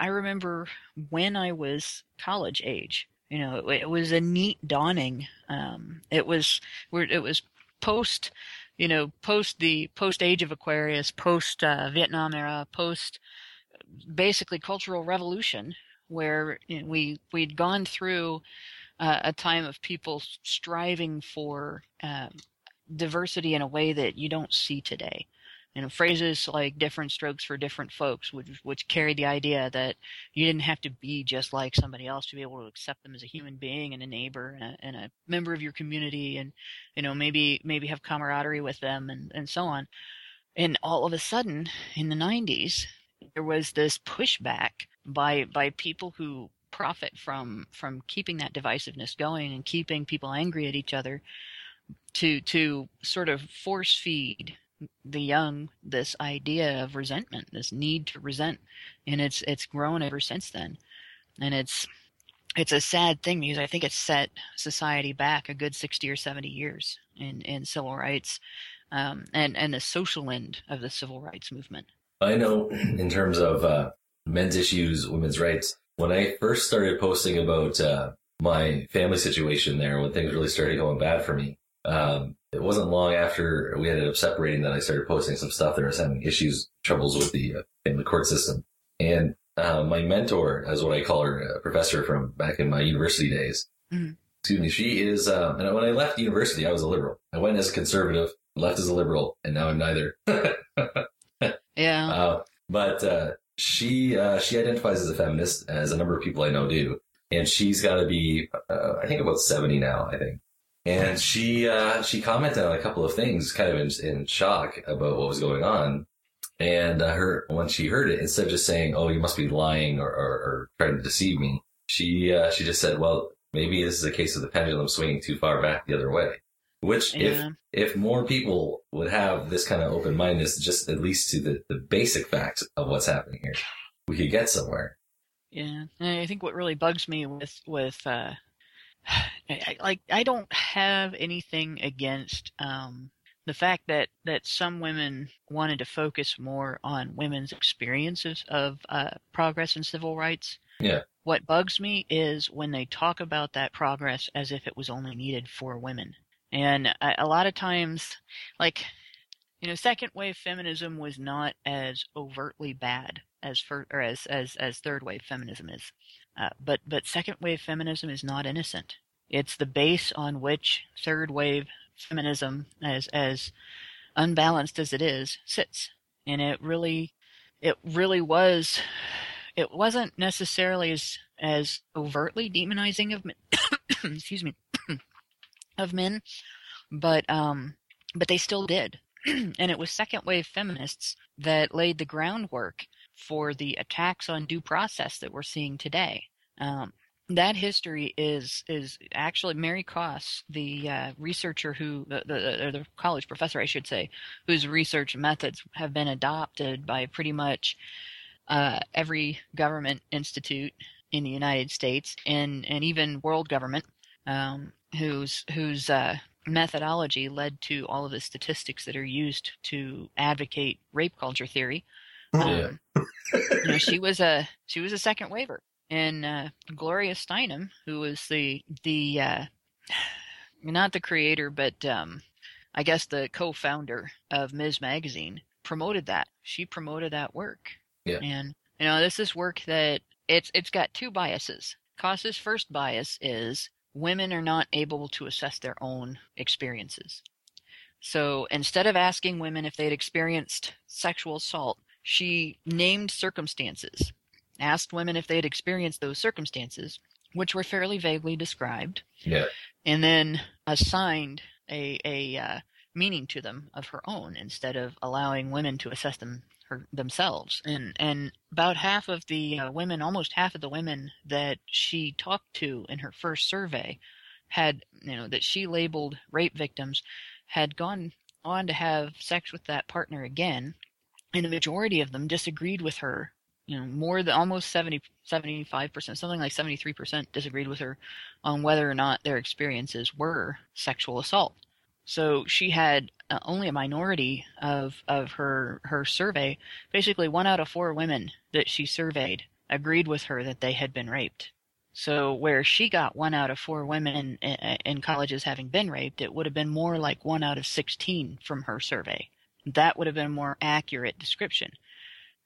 I remember when I was college age. You know, it, it was a neat dawning. Um, it was it was post, you know, post the post age of Aquarius, post uh, Vietnam era, post basically cultural revolution where you know, we we'd gone through uh, a time of people striving for um, diversity in a way that you don't see today. You know, phrases like "different strokes for different folks," which which carry the idea that you didn't have to be just like somebody else to be able to accept them as a human being and a neighbor and a, and a member of your community, and you know maybe maybe have camaraderie with them and and so on. And all of a sudden, in the '90s, there was this pushback by by people who profit from from keeping that divisiveness going and keeping people angry at each other to to sort of force feed the young this idea of resentment this need to resent. And it's it's grown ever since then. And it's it's a sad thing because I think it's set society back a good 60 or 70 years in in civil rights um, and and the social end of the civil rights movement. I know in terms of uh, men's issues, women's rights, when I first started posting about uh, my family situation there, when things really started going bad for me, um, it wasn't long after we ended up separating that I started posting some stuff that was having issues, troubles with the uh, family court system. And uh, my mentor, as what I call her, a professor from back in my university days, Mhm. Excuse me. She is. Um, and when I left university, I was a liberal. I went as a conservative, left as a liberal, and now I'm neither. *laughs* Yeah. Uh, but uh, she uh, she identifies as a feminist, as a number of people I know do, and she's got to be uh, I think about seventy now. I think, and she uh, she commented on a couple of things, kind of in, in shock about what was going on. And uh, her when she heard it, instead of just saying, "Oh, you must be lying" or, or, or trying to deceive me, she uh, she just said, "Well, maybe this is a case of the pendulum swinging too far back the other way." Which, Yeah. if if more people would have this kind of open mindedness, just at least to the, the basic facts of what's happening here, we could get somewhere. Yeah, and I think what really bugs me with with uh, I, I- like I don't have anything against um, the fact that that some women wanted to focus more on women's experiences of uh, progress in civil rights. Yeah. What bugs me is when they talk about that progress as if it was only needed for women, and a, a lot of times, like you know, second wave feminism was not as overtly bad as fir- or as as as third wave feminism is. Uh, but but second wave feminism is not innocent. It's the base on which third wave feminism, as as unbalanced as it is, sits, and it really it really was. It wasn't necessarily as as overtly demonizing of men, *coughs* excuse me *coughs* of men, but um, but they still did. *coughs* and it was second wave feminists that laid the groundwork for the attacks on due process that we're seeing today. Um, that history is is actually Mary Koss, the uh, researcher who the, the or the college professor, I should say, whose research methods have been adopted by pretty much uh, every government institute in the United States and and even world government, um, whose whose uh, methodology led to all of the statistics that are used to advocate rape culture theory. Yeah. you know, she was a she was a second waiver, and uh, Gloria Steinem, who was the the uh, not the creator, but um, I guess the co-founder of Ms. Magazine, promoted that. She promoted that work, Yeah. and you know this is work that it's it's got two biases. Koss's first bias is women are not able to assess their own experiences. So instead of asking women if they'd experienced sexual assault, she named circumstances, asked women if they had experienced those circumstances, which were fairly vaguely described, Yeah. and then assigned a, a uh, meaning to them of her own instead of allowing women to assess them her, themselves. And and about half of the uh, women, almost half of the women that she talked to in her first survey, had you know that she labeled rape victims, had gone on to have sex with that partner again, and the majority of them disagreed with her. You know, more than almost 70, 75%, something like 73% disagreed with her on whether or not their experiences were sexual assault. So she had uh, only a minority of, of her, her survey. Basically, one out of four women that she surveyed agreed with her that they had been raped. So where she got one out of four women in, in colleges having been raped, it would have been more like one out of 16 from her survey. That would have been a more accurate description.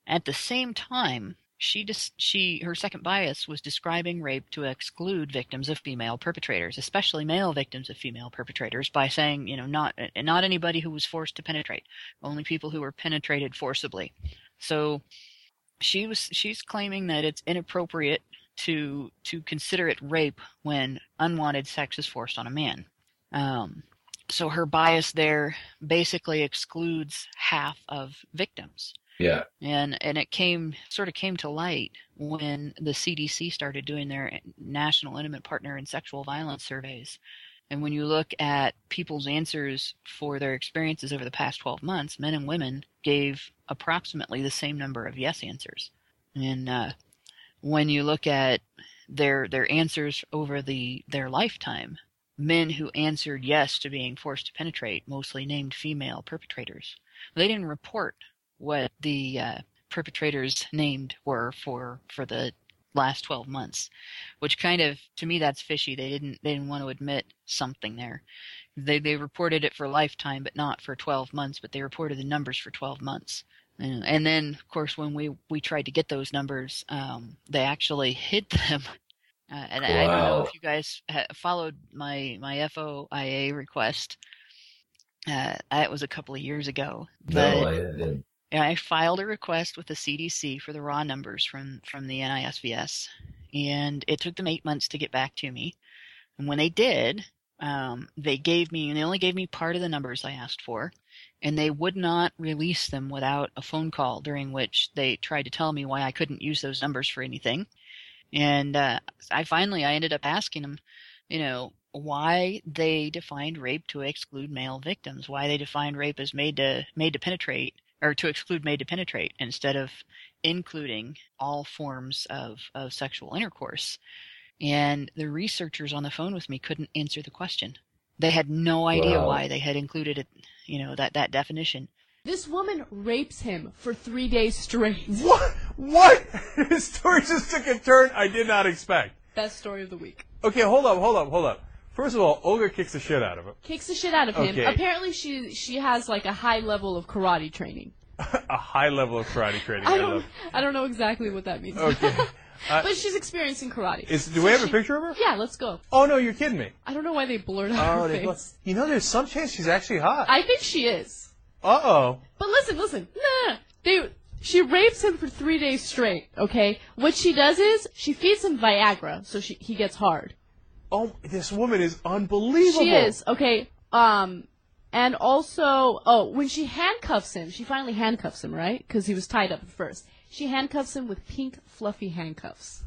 At the same time, she dis- she her second bias was describing rape to exclude victims of female perpetrators, especially male victims of female perpetrators, by saying, you know, not not anybody who was forced to penetrate, only people who were penetrated forcibly. So she was she's claiming that it's inappropriate to to consider it rape when unwanted sex is forced on a man. Um, so her bias there basically excludes half of victims. Yeah. And and it came sort of came to light when the CDC started doing their national intimate partner and sexual violence surveys. And when you look at people's answers for their experiences over the past 12 months, men and women gave approximately the same number of yes answers. And uh, when you look at their their answers over the their lifetime, men who answered yes to being forced to penetrate mostly named female perpetrators. They didn't report what the uh, perpetrators named were for for the last 12 months which kind of to me that's fishy. They didn't they didn't want to admit something there. They they reported it for lifetime but not for 12 months but they reported the numbers for 12 months. And, then of course when we we tried to get those numbers um, they actually *laughs* hid them. Uh, and I don't know if you guys ha- followed my my FOIA request. Uh, that was a couple of years ago. No, but- I didn't. I filed a request with the CDC for the raw numbers from from the NISVS, and it took them eight months to get back to me. And when they did, um, they gave me, and they only gave me part of the numbers I asked for, and they would not release them without a phone call during which they tried to tell me why I couldn't use those numbers for anything. And uh, I finally, I ended up asking them, you know, why they defined rape to exclude male victims, why they defined rape as made to made to penetrate or to exclude made to penetrate instead of including all forms of, of sexual intercourse. And the researchers on the phone with me couldn't answer the question. They had no idea Wow. why they had included it, you know, that, that definition. This woman rapes him for three days straight. What? What? *laughs* His story just took a turn I did not expect. Best story of the week. Okay, hold up, hold up, hold up. First of all, Olga kicks the shit out of him. Kicks the shit out of him. Okay. Apparently, she she has like a high level of karate training. *laughs* A high level of karate training. *laughs* I I, don't love. I don't know exactly what that means. Okay. *laughs* Uh, but she's experiencing karate. Is, do we have a picture of her? Yeah, let's go. Oh no, you're kidding me. I don't know why they blurred out Oh, her face. you know, there's some chance she's actually hot. I think she is. Uh oh. But listen, listen. No. They, she rapes him for three days straight, okay? What she does is, she feeds him Viagra, so she, he gets hard. Oh, this woman is unbelievable. She is, okay. Um, and also, oh, when she handcuffs him, she finally handcuffs him, right? Because he was tied up at first. She handcuffs him with pink, fluffy handcuffs.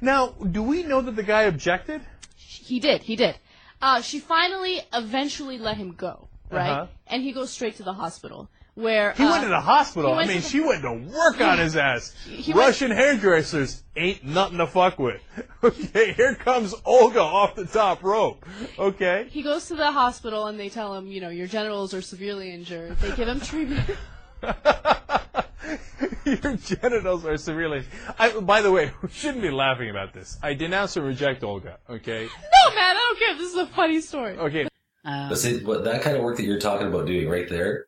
Now, do we know that the guy objected? He did, he did. Uh, she finally, eventually let him go, right? Uh-huh. And he goes straight to the hospital, where He uh, went to the hospital. I mean, to she went to work on his ass. *laughs* He went- Russian hairdressers ain't nothing to fuck with. *laughs* Okay, here comes Olga off the top rope. Okay. He goes to the hospital and they tell him, you know, your genitals are severely injured. They give him treatment. *laughs* Your genitals are severely. I, by the way, we shouldn't be laughing about this. I denounce and reject Olga. Okay. no, man, I don't care. This is a funny story. Okay. Um, But see, what that kind of work that you're talking about doing right there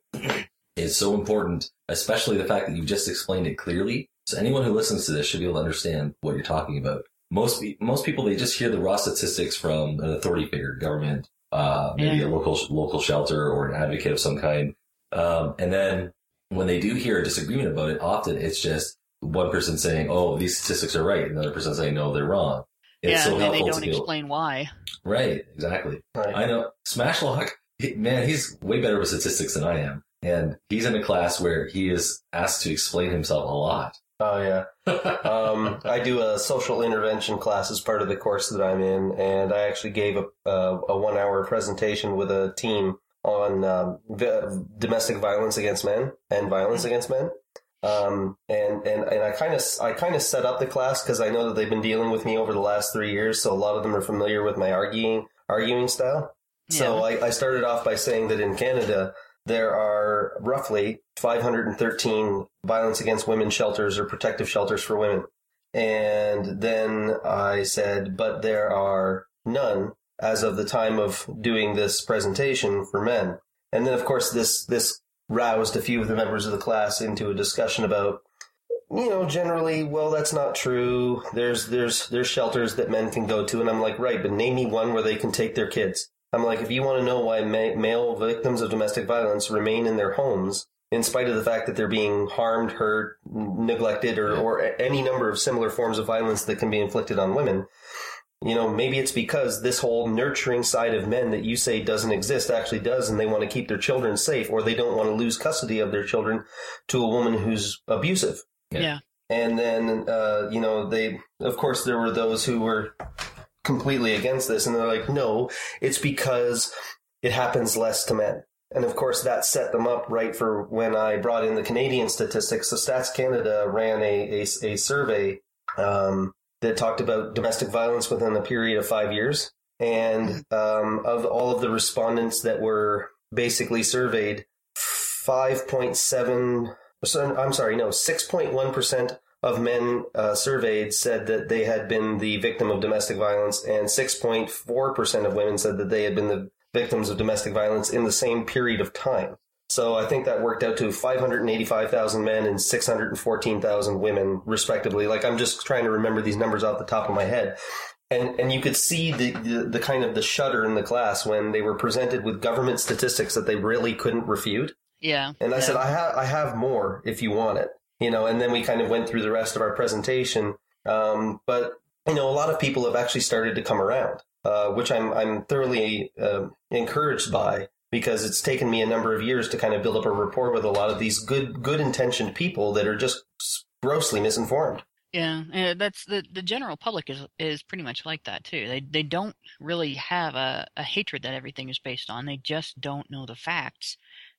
is so important, especially the fact that you've just explained it clearly. So anyone who listens to this should be able to understand what you're talking about. Most most people they just hear the raw statistics from an authority figure, government, uh, maybe Yeah. a local local shelter or an advocate of some kind, um, and then when they do hear a disagreement about it, often it's just one person saying, "Oh, these statistics are right," and another person saying, "No, they're wrong." It's yeah, so and they don't to able- explain why. Right, exactly. I know Smashlock. Man, he's way better with statistics than I am, and he's in a class where he is asked to explain himself a lot. *laughs* Oh yeah. um, I do a social intervention class as part of the course that I'm in, and I actually gave a a, a one hour presentation with a team on um, vi- domestic violence against men and violence against men. Um, and, and, and I kind of, I kind of set up the class because I know that they've been dealing with me over the last three years. So a lot of them are familiar with my arguing, arguing style. So I, I started off by saying that in Canada, there are roughly 513 violence against women shelters or protective shelters for women. And then I said, but there are none as of the time of doing this presentation for men. And then, of course, this, this roused a few of the members of the class into a discussion about, you know, generally, well, that's not true. There's, there's, there's shelters that men can go to. And I'm like, right, but name me one where they can take their kids. I'm like, if you want to know why ma- male victims of domestic violence remain in their homes, in spite of the fact that they're being harmed, hurt, neglected, or, or any number of similar forms of violence that can be inflicted on women, you know, maybe it's because this whole nurturing side of men that you say doesn't exist actually does, and they want to keep their children safe, or they don't want to lose custody of their children to a woman who's abusive. Yeah. And then, uh, you know, they, of course, there were those who were completely against this, and they're like, no, it's because it happens less to men. And of course, that set them up right for when I brought in the Canadian statistics. So Stats Canada ran a, a, a survey um, that talked about domestic violence within a period of five years. And um, of all of the respondents that were basically surveyed, 5.7, so- I'm sorry, no, 6.1% of men uh, surveyed said that they had been the victim of domestic violence, and 6.4% of women said that they had been the victims of domestic violence in the same period of time. So I think that worked out to 585,000 men and 614,000 women, respectively. Like I'm just trying to remember these numbers off the top of my head. And, and you could see the, the, the kind of the shudder in the class when they were presented with government statistics that they really couldn't refute. Yeah. And I yeah. said, I have, I have more if you want it, you know, and then we kind of went through the rest of our presentation. Um, but, you know, a lot of people have actually started to come around, uh, which I'm, I'm thoroughly, uh, encouraged by because it's taken me a number of years to kind of build up a rapport with a lot of these good, good intentioned people that are just grossly misinformed. Yeah, that's the the general public is is pretty much like that too. They they don't really have a, a hatred that everything is based on. They just don't know the facts,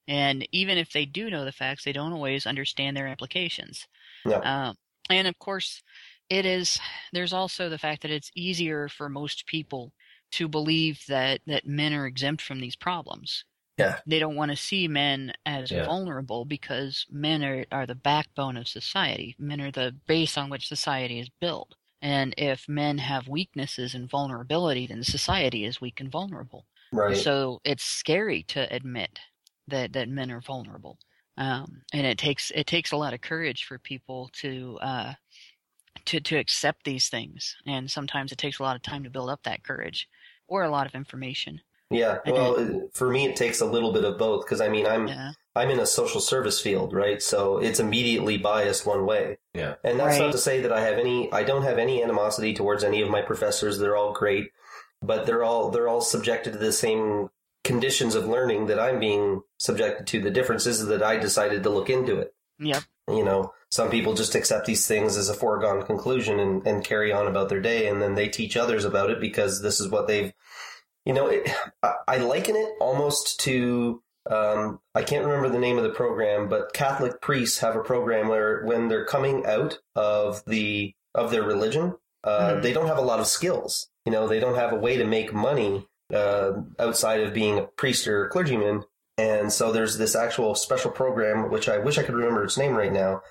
and even if they do know the facts, they don't always understand their implications. No. Um, and of course, it is. There's also the fact that it's easier for most people to believe that that men are exempt from these problems. Yeah. They don't want to see men as Yeah. vulnerable because men are, are the backbone of society. Men are the base on which society is built. And if men have weaknesses and vulnerability, then society is weak and vulnerable. Right. So it's scary to admit that, that men are vulnerable. Um, and it takes it takes a lot of courage for people to uh, to to accept these things. And sometimes it takes a lot of time to build up that courage or a lot of information. Yeah, well, it- for me, it takes a little bit of both because I mean, I'm I'm in a social service field, right? So it's immediately biased one way. Yeah, and that's not to say that I have any. I don't have any animosity towards any of my professors. They're all great, but they're all they're all subjected to the same conditions of learning that I'm being subjected to. The difference is that I decided to look into it. Yep. You know, some people just accept these things as a foregone conclusion and, and carry on about their day, and then they teach others about it because this is what they've, you know, it, I, I liken it almost to, um, I can't remember the name of the program, but Catholic priests have a program where when they're coming out of the of their religion, uh, Mhm. they don't have a lot of skills. You know, they don't have a way to make money uh, outside of being a priest or clergyman. And so there's this actual special program, which I wish I could remember its name right now,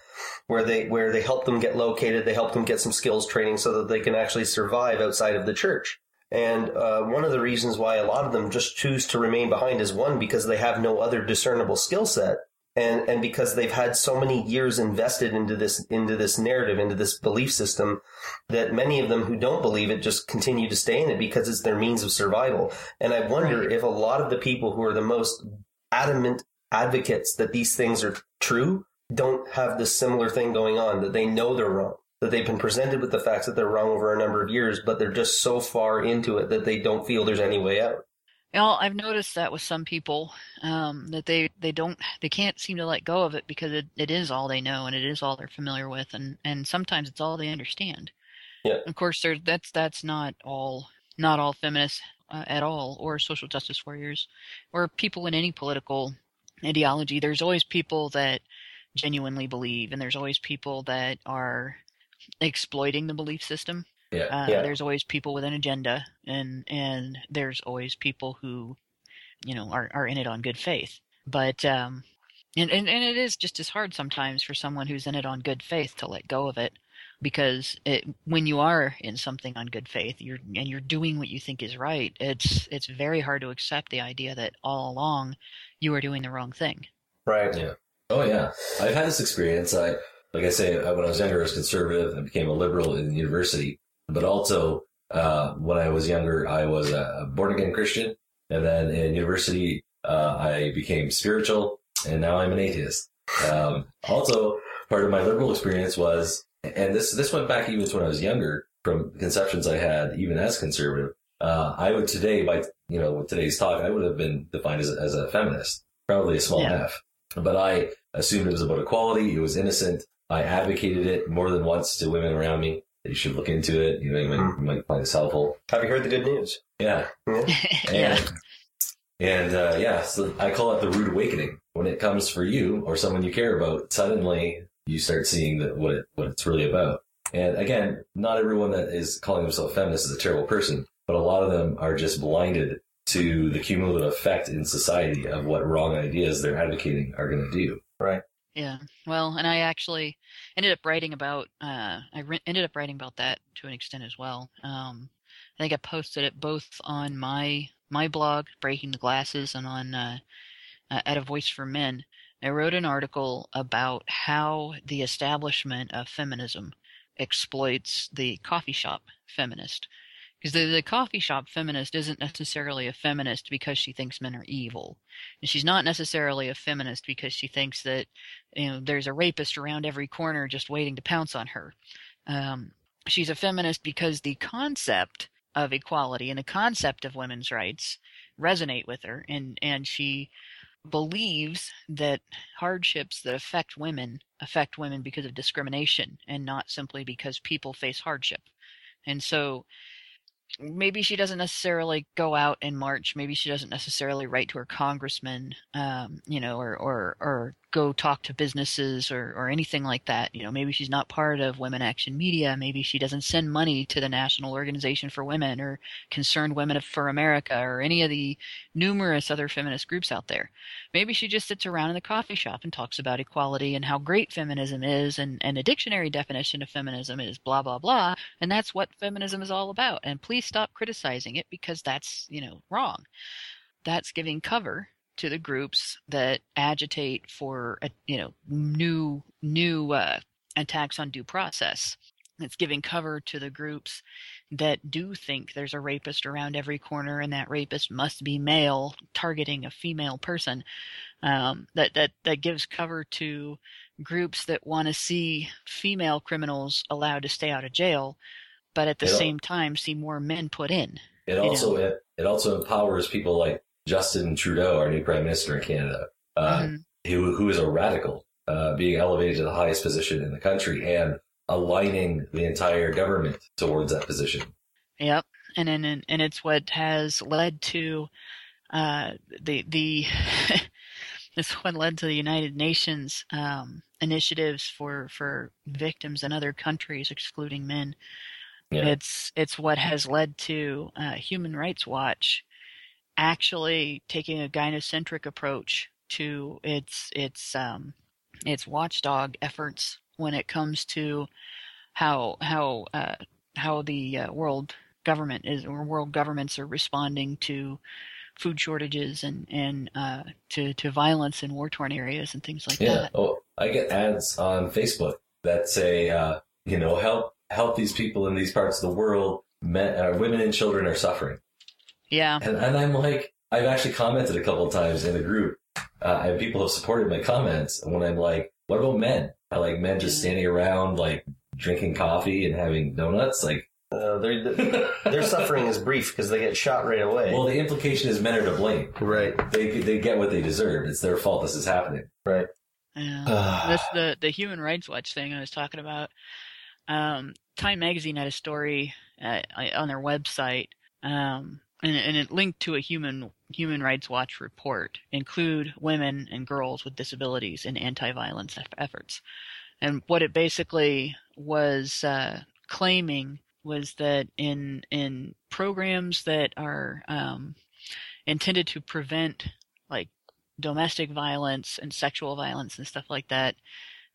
where they where they help them get located, they help them get some skills training so that they can actually survive outside of the church. And uh, one of the reasons why a lot of them just choose to remain behind is one because they have no other discernible skill set, and and because they've had so many years invested into this into this narrative, into this belief system, that many of them who don't believe it just continue to stay in it because it's their means of survival. And I wonder if a lot of the people who are the most adamant advocates that these things are true don't have this similar thing going on that they know they're wrong that they've been presented with the facts that they're wrong over a number of years but they're just so far into it that they don't feel there's any way out Well, I've noticed that with some people um, that they, they don't they can't seem to let go of it because it, it is all they know and it is all they're familiar with and, and sometimes it's all they understand. Yeah. Of course, there that's that's not all not all feminists uh, at all or social justice warriors or people in any political ideology. There's always people that genuinely believe and there's always people that are exploiting the belief system. Yeah. Uh, Yeah. There's always people with an agenda, and and there's always people who, you know, are are in it on good faith. But um, and and and it is just as hard sometimes for someone who's in it on good faith to let go of it, because it when you are in something on good faith, you're and you're doing what you think is right. It's it's very hard to accept the idea that all along you were doing the wrong thing. right Yeah. Oh yeah. I've had this experience. I like I say uh, when I was younger, I was conservative and became a liberal in university. But also uh, when I was younger, I was a born again Christian, and then in university, uh, I became spiritual, and now I'm an atheist. Um, also, part of my liberal experience was, and this this went back even to when I was younger, from conceptions I had even as conservative. Uh, I would today, by you know, with today's talk, I would have been defined as a, as a feminist, probably a small Yeah. F. But I assumed it was about equality. It was innocent. I advocated it more than once to women around me. That You should look into it. You know, you might, you might find this helpful. have you heard the good news Yeah. yeah. And, and uh, yeah, so I call it the rude awakening. When it comes for you or someone you care about, suddenly you start seeing that what it, what it's really about. And again, not everyone that is calling themselves feminist is a terrible person, but a lot of them are just blinded to the cumulative effect in society of what wrong ideas they're advocating are going to do. right Yeah. Well, and I actually ended up writing about uh I re- ended up writing about that to an extent as well. Um I think I posted it both on my my blog Breaking the Glasses and on uh uh, at a Voice for Men. I wrote an article about how the establishment of feminism exploits the coffee shop feminist. Because the, the coffee shop feminist isn't necessarily a feminist because she thinks men are evil. And she's not necessarily a feminist because she thinks that you know there's a rapist around every corner just waiting to pounce on her. Um, she's a feminist because the concept of equality and the concept of women's rights resonate with her, and and she believes that hardships that affect women affect women because of discrimination and not simply because people face hardship. And so maybe she doesn't necessarily go out and march. Maybe she doesn't necessarily write to her congressman, um, you know, or, or, or go talk to businesses or, or anything like that. You know, maybe she's not part of Women Action Media. Maybe she doesn't send money to the National Organization for Women or Concerned Women for America or any of the numerous other feminist groups out there. Maybe she just sits around in the coffee shop and talks about equality and how great feminism is and, and a dictionary definition of feminism is blah, blah, blah. And that's what feminism is all about. And please stop criticizing it because that's, you know, wrong. That's giving cover to the groups that agitate for a, you know new new uh, attacks on due process. It's giving cover to the groups that do think there's a rapist around every corner and that rapist must be male, targeting a female person. Um, that that that gives cover to groups that want to see female criminals allowed to stay out of jail, but at the Yeah. same time see more men put in. It also know? it, it also empowers people like Justin Trudeau, our new prime minister in Canada, uh, Mhm. who who is a radical, uh, being elevated to the highest position in the country and aligning the entire government towards that position. Yep, and and and and it's what has led to uh, the the *laughs* it's what led to the United Nations um, initiatives for for victims in other countries, excluding men. Yeah. It's it's what has led to uh, Human Rights Watch actually taking a gynocentric approach to its its um, its watchdog efforts when it comes to how how uh, how the uh, world government is or world governments are responding to food shortages and and uh, to to violence in war torn areas and things like Yeah. that. Oh, I get ads on Facebook that say, uh, you know, help help these people in these parts of the world. Men, uh, women and children are suffering. Yeah. And, and I'm like, I've actually commented a couple of times in the group, uh, and people have supported my comments And when I'm like, what about men? I like men just standing around, like drinking coffee and having donuts. Like, Uh, their their suffering is brief because they get shot right away. well, the implication is men are to blame. Right. They they get what they deserve. It's their fault this is happening. Right. Yeah. *sighs* Ah. That's the the Human Rights Watch thing I was talking about. Um, Time Magazine had a story uh, on their website, um, and, and it linked to a Human Human Rights Watch report. Include women and girls with disabilities in anti-violence eff- efforts, and what it basically was uh, claiming was that in in programs that are um, intended to prevent like domestic violence and sexual violence and stuff like that,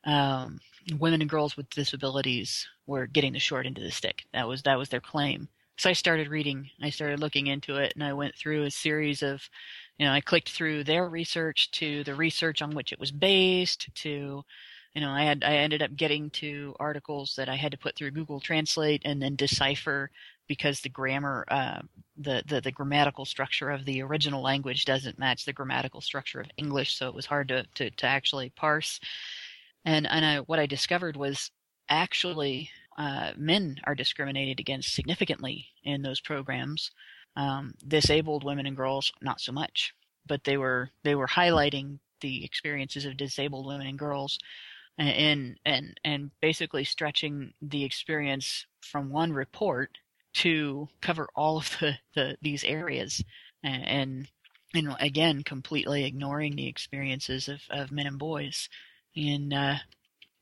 um, women and girls with disabilities were getting the short end of the stick. That was that was their claim. So I started reading. I started looking into it, and I went through a series of, you know, I clicked through their research to the research on which it was based to, you know, I had I ended up getting to articles that I had to put through Google Translate and then decipher because the grammar, uh, the, the the grammatical structure of the original language doesn't match the grammatical structure of English, so it was hard to to, to actually parse. And and I, what I discovered was actually uh, men are discriminated against significantly in those programs. Um, disabled women and girls, not so much, but they were they were highlighting the experiences of disabled women and girls, and and and basically stretching the experience from one report to cover all of the, the these areas, and, and again completely ignoring the experiences of, of men and boys, and uh,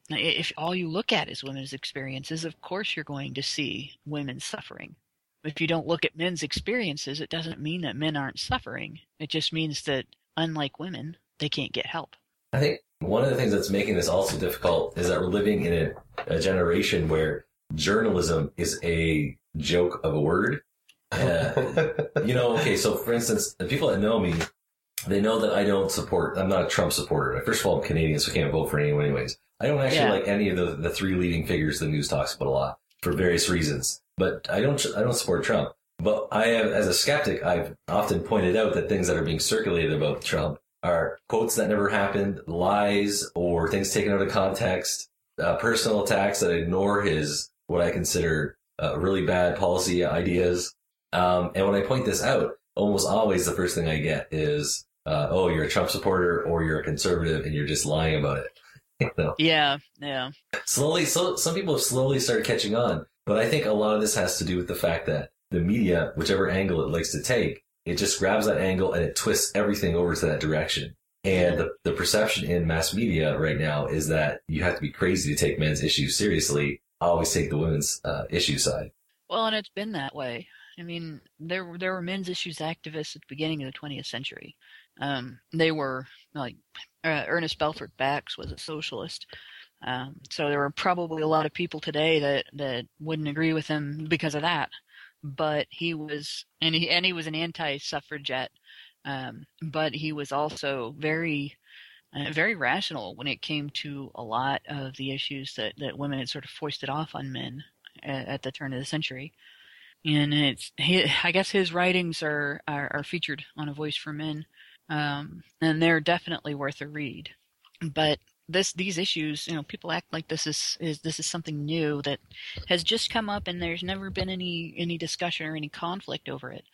if all you look at is women's experiences, of course you're going to see women suffering. If you don't look at men's experiences, it doesn't mean that men aren't suffering. It just means that, unlike women, they can't get help. I think one of the things that's making this also difficult is that we're living in a, a generation where journalism is a joke of a word. Uh, *laughs* you know, okay, so for instance, the people that know me, they know that I don't support. I'm not a Trump supporter. First of all, I'm Canadian, so I can't vote for anyone anyways. I don't actually Yeah. like any of the the three leading figures the news talks about a lot for various reasons. But I don't I don't support Trump. But I have, as a skeptic, I've often pointed out that things that are being circulated about Trump are quotes that never happened, lies, or things taken out of context, uh, personal attacks that ignore his what I consider uh, really bad policy ideas. Um, and when I point this out, almost always the first thing I get is, uh, "Oh, you're a Trump supporter, or you're a conservative, and you're just lying about it." Know? Yeah, yeah. slowly so some people have slowly started catching on but i think a lot of this has to do with the fact that the media whichever angle it likes to take it just grabs that angle and it twists everything over to that direction and the, the perception in mass media right now is that you have to be crazy to take men's issues seriously I always take the women's uh, issue side Well, and it's been that way. I mean, there were there were men's issues activists at the beginning of the 20th century. Um, they were like uh, Ernest Belfort Bax was a socialist. Um, so there were probably a lot of people today that that wouldn't agree with him because of that. But he was, and he and he was an anti-suffragette. Um, but he was also very, uh, very rational when it came to a lot of the issues that that women had sort of foisted off on men at, at the turn of the century. And it's, he, I guess his writings are, are, are featured on A Voice for Men, um, and they're definitely worth a read. But this, these issues, you know, people act like this is, is this is something new that has just come up, and there's never been any any discussion or any conflict over it,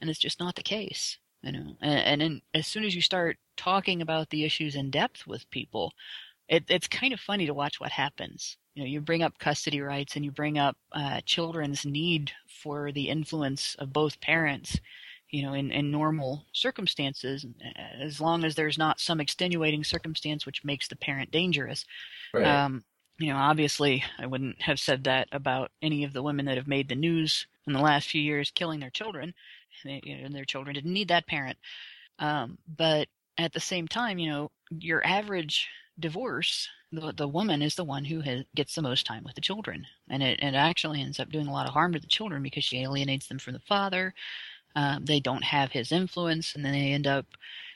and it's just not the case. You know, and, and then as soon as you start talking about the issues in depth with people, it, it's kind of funny to watch what happens. You know, you bring up custody rights and you bring up uh, children's need for the influence of both parents. You know, in, in normal circumstances, as long as there's not some extenuating circumstance which makes the parent dangerous. Right. Um, you know, obviously, I wouldn't have said that about any of the women that have made the news in the last few years, killing their children. They, you know, and their children didn't need that parent. Um, but at the same time, you know, your average divorce, the, the woman is the one who has, gets the most time with the children. And it, it actually ends up doing a lot of harm to the children because she alienates them from the father. Um, they don't have his influence, and then they end up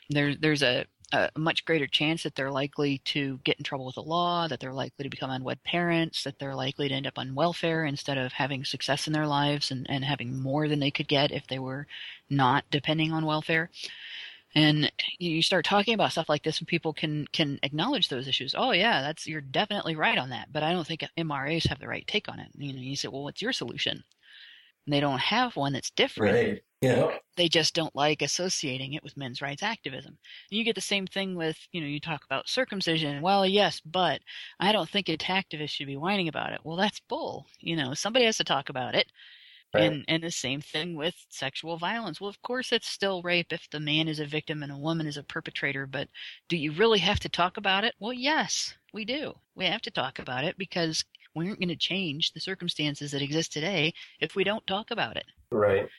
there. There's a, a much greater chance that they're likely to get in trouble with the law, that they're likely to become unwed parents, that they're likely to end up on welfare instead of having success in their lives and, and having more than they could get if they were not depending on welfare. And you start talking about stuff like this, and people can can acknowledge those issues. Oh yeah, that's you're definitely right on that. But I don't think MRAs have the right take on it. You know, you say, well, what's your solution? And they don't have one that's different. right yeah They just don't like associating it with men's rights activism. And you get the same thing with, you know, you talk about circumcision. Well, yes, but I don't think activists should be whining about it. Well, that's bull. You know, somebody has to talk about it. Right. And and the same thing with sexual violence. Well, of course, it's still rape if the man is a victim and a woman is a perpetrator. But do you really have to talk about it? Well, yes, we do. We have to talk about it because we aren't going to change the circumstances that exist today if we don't talk about it. Right.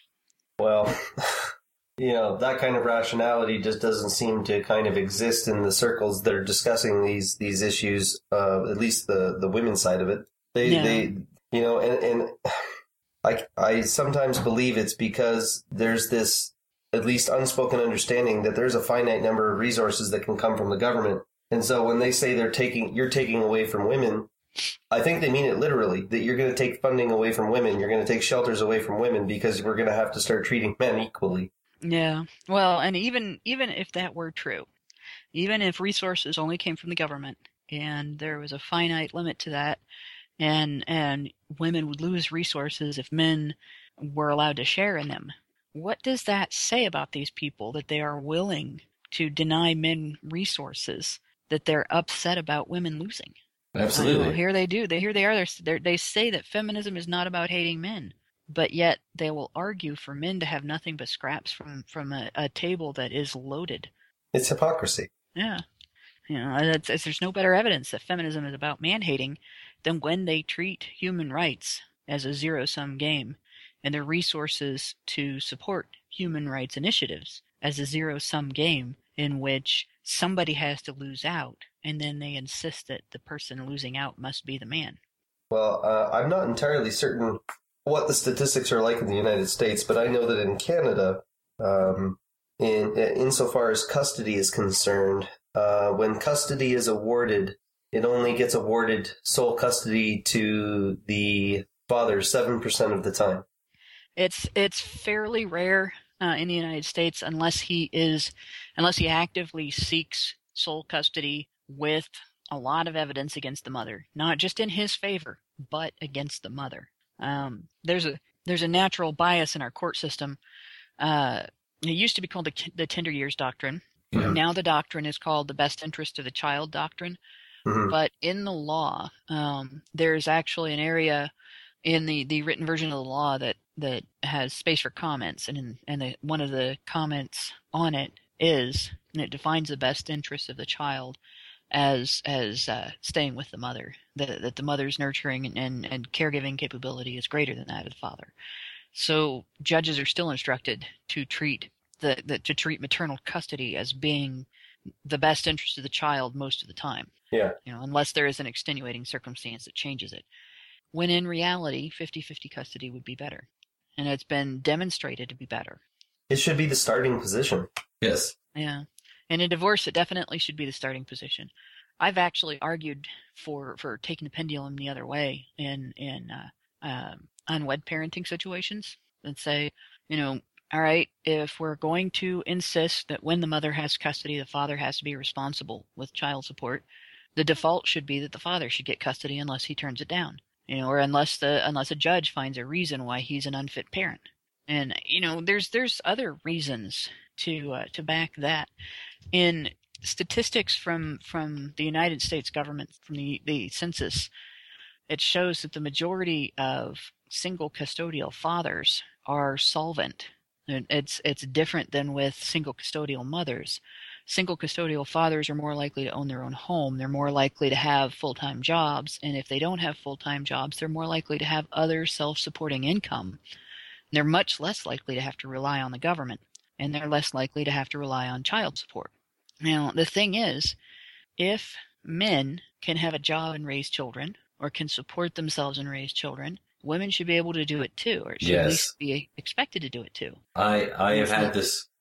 Well, *sighs* you know, that kind of rationality just doesn't seem to kind of exist in the circles that are discussing these these issues. Uh, at least the the women's side of it. They Yeah. they you know, and and *sighs* I I sometimes believe it's because there's this at least unspoken understanding that there's a finite number of resources that can come from the government. And so when they say they're taking you're taking away from women, I think they mean it literally that you're going to take funding away from women, you're going to take shelters away from women because we're going to have to start treating men equally. Yeah. Well, and even even if that were true, even if resources only came from the government and there was a finite limit to that and and women would lose resources if men were allowed to share in them. What does that say about these people that they are willing to deny men resources that they're upset about women losing? I know, absolutely here they do. They here they are. They're, they're, they say that feminism is not about hating men, but yet they will argue for men to have nothing but scraps from from a, a table that is loaded. It's hypocrisy. Yeah, you know, it's, it's, there's no better evidence that feminism is about man hating than when they treat human rights as a zero sum game, and their resources to support human rights initiatives as a zero sum game in which somebody has to lose out, and then they insist that the person losing out must be the man. Well, uh, I'm not entirely certain what the statistics are like in the United States, but I know that in Canada, um, in insofar as custody is concerned. Uh, when custody is awarded, it only gets awarded sole custody to the father seven percent of the time. It's it's fairly rare uh, in the United States unless he is unless he actively seeks sole custody with a lot of evidence against the mother, not just in his favor, but against the mother. Um, there's a there's a natural bias in our court system. Uh, it used to be called the, the tender years doctrine. Now the doctrine is called the best interest of the child doctrine. Mhm. But in the law, um, there's actually an area in the, the written version of the law that, that has space for comments, and in, and the, one of the comments on it is, and it defines the best interest of the child as as uh, staying with the mother. That that the mother's nurturing and, and, and caregiving capability is greater than that of the father. So judges are still instructed to treat the, the to treat maternal custody as being the best interest of the child most of the time Yeah. you know, unless there is an extenuating circumstance that changes it. When in reality, 50-50 custody would be better. And it's been demonstrated to be better. It should be the starting position. Yes. Yeah. And in a divorce, it definitely should be the starting position. I've actually argued for, for taking the pendulum the other way in, in, uh, um unwed parenting situations and say, you know, all right, if we're going to insist that when the mother has custody, the father has to be responsible with child support, the default should be that the father should get custody unless he turns it down, you know, or unless the unless a judge finds a reason why he's an unfit parent. And you know, there's there's other reasons to uh, to back that. In statistics from from the United States government from the the census, it shows that the majority of single custodial fathers are solvent. It's it's different than with single custodial mothers. Single custodial fathers are more likely to own their own home. They're more likely to have full-time jobs, and if they don't have full-time jobs, they're more likely to have other self-supporting income. They're much less likely to have to rely on the government, and they're less likely to have to rely on child support. Now, the thing is, if men can have a job and raise children, or can support themselves and raise children, women should be able to do it too, or should at least be expected to do it too. I I have had not-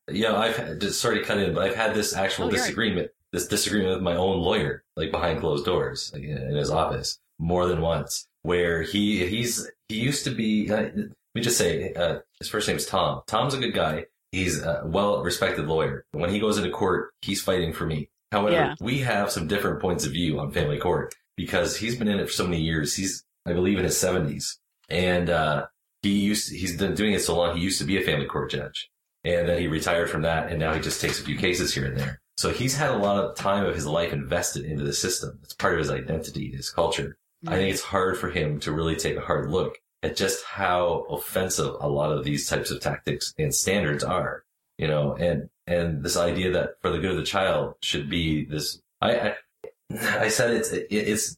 this. Yeah, I've had, just sorry to cut in, but I've had this actual Oh, you're right. disagreement. This disagreement with my own lawyer, like behind closed doors, like in his office, more than once. Where he he's he used to be. Uh, let me just say, uh, his first name's Tom. Tom's a good guy. He's a well respected lawyer. When he goes into court, he's fighting for me. However, Yeah. we have some different points of view on family court because he's been in it for so many years. He's, I believe, in his seventies, and uh, he used he's been doing it so long. He used to be a family court judge, and then he retired from that, and now he just takes a few cases here and there. So he's had a lot of time of his life invested into the system. It's part of his identity, his culture. I think it's hard for him to really take a hard look at just how offensive a lot of these types of tactics and standards are. You know, and and this idea that for the good of the child should be this. I I, I said it's it, it's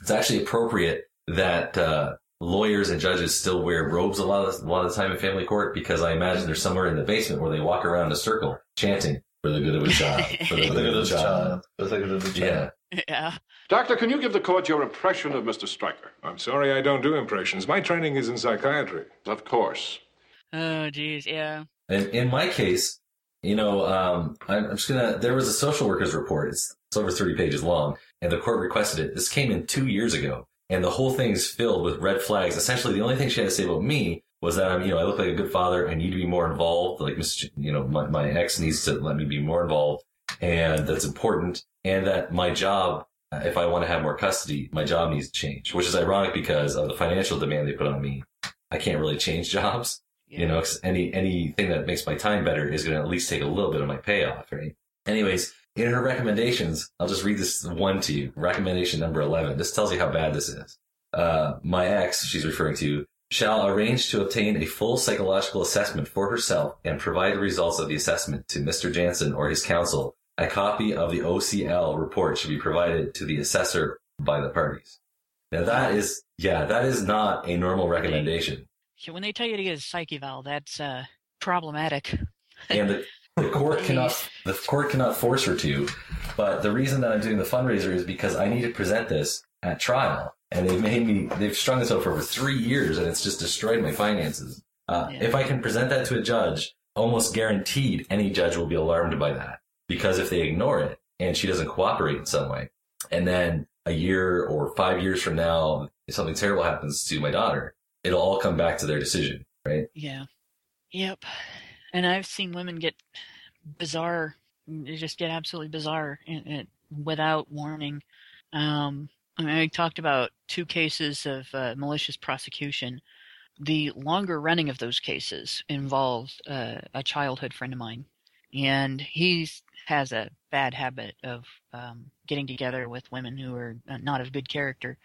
it's actually appropriate that uh, lawyers and judges still wear robes a lot of a lot of the time in family court because I imagine they're somewhere in the basement where they walk around in a circle chanting for the good of a child, for the *laughs* good of the child, for the good of the Yeah. Yeah. Doctor, can you give the court your impression of Mr. Stryker? I'm sorry I don't do impressions. My training is in psychiatry. Of course. Oh, geez, yeah. And in my case, you know, um, I'm, I'm just gonna. There was a social workers report. It's, it's over 30 pages long, and the court requested it. This came in two years ago, and the whole thing is filled with red flags. Essentially, the only thing she had to say about me was that I'm, you know, I look like a good father. I need to be more involved. Like, Miss, you know, my, my ex needs to let me be more involved, and that's important. And that my job, if I want to have more custody, my job needs to change. Which is ironic because of the financial demand they put on me. I can't really change jobs. You know, 'cause any anything that makes my time better is going to at least take a little bit of my payoff, right? Anyways, in her recommendations, I'll just read this one to you. Recommendation number eleven. This tells you how bad this is. Uh, my ex, she's referring to, shall arrange to obtain a full psychological assessment for herself and provide the results of the assessment to Mr. Jansen or his counsel. A copy of the OCL report should be provided to the assessor by the parties. Now that is, yeah, that is not a normal recommendation. So when they tell you to get a psych eval, that's uh, problematic. and the, the court cannot the court cannot force her to. But the reason that I'm doing the fundraiser is because I need to present this at trial, and they've made me they've strung this out for over three years, and it's just destroyed my finances. Uh, If I can present that to a judge, almost guaranteed any judge will be alarmed by that because if they ignore it and she doesn't cooperate in some way, and then a year or five years from now, if something terrible happens to my daughter, it'll all come back to their decision, right? Yeah. Yep. And I've seen women get bizarre, just get absolutely bizarre in, in, without warning. Um, I, mean, I talked about two cases of uh, malicious prosecution. The longer running of those cases involved uh, a childhood friend of mine, and he has a bad habit of um, getting together with women who are not of good character.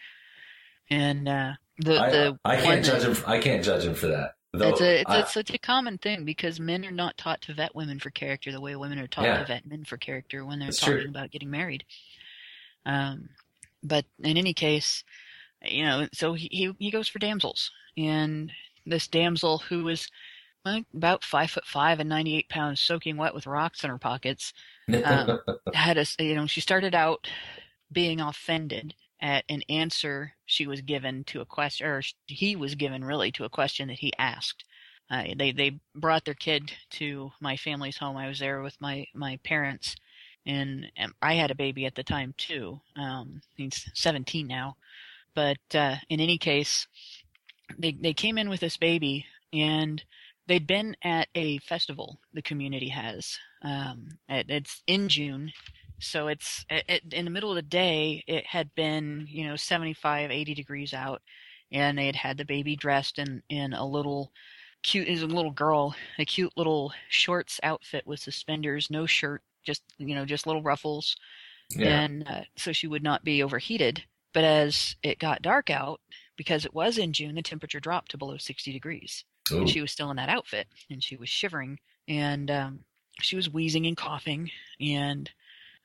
And uh, the the I can't that- judge him. I can't judge him for that. It's a it's, I- a such a common thing because men are not taught to vet women for character the way women are taught Yeah. to vet men for character when they're That's talking true. about getting married. Um, but in any case, you know, so he he, he goes for damsels, and this damsel who was well, about five foot five and ninety eight pounds, soaking wet with rocks in her pockets, um, *laughs* had a you know she started out being offended at an answer she was given to a question or he was given really to a question that he asked. Uh, they they brought their kid to my family's home. I was there with my my parents and, and i had a baby at the time too. Um he's 17 now. But uh in any case they they came in with this baby and they'd been at a festival the community has. Um it, it's in june so it's it, in the middle of the day it had been you know 75 80 degrees out and they had had the baby dressed in in a little cute is a little girl a cute little shorts outfit with suspenders no shirt just you know just little ruffles Yeah. and uh, so she would not be overheated but as it got dark out because it was in june the temperature dropped to below 60 degrees Ooh. and she was still in that outfit and she was shivering and um, she was wheezing and coughing and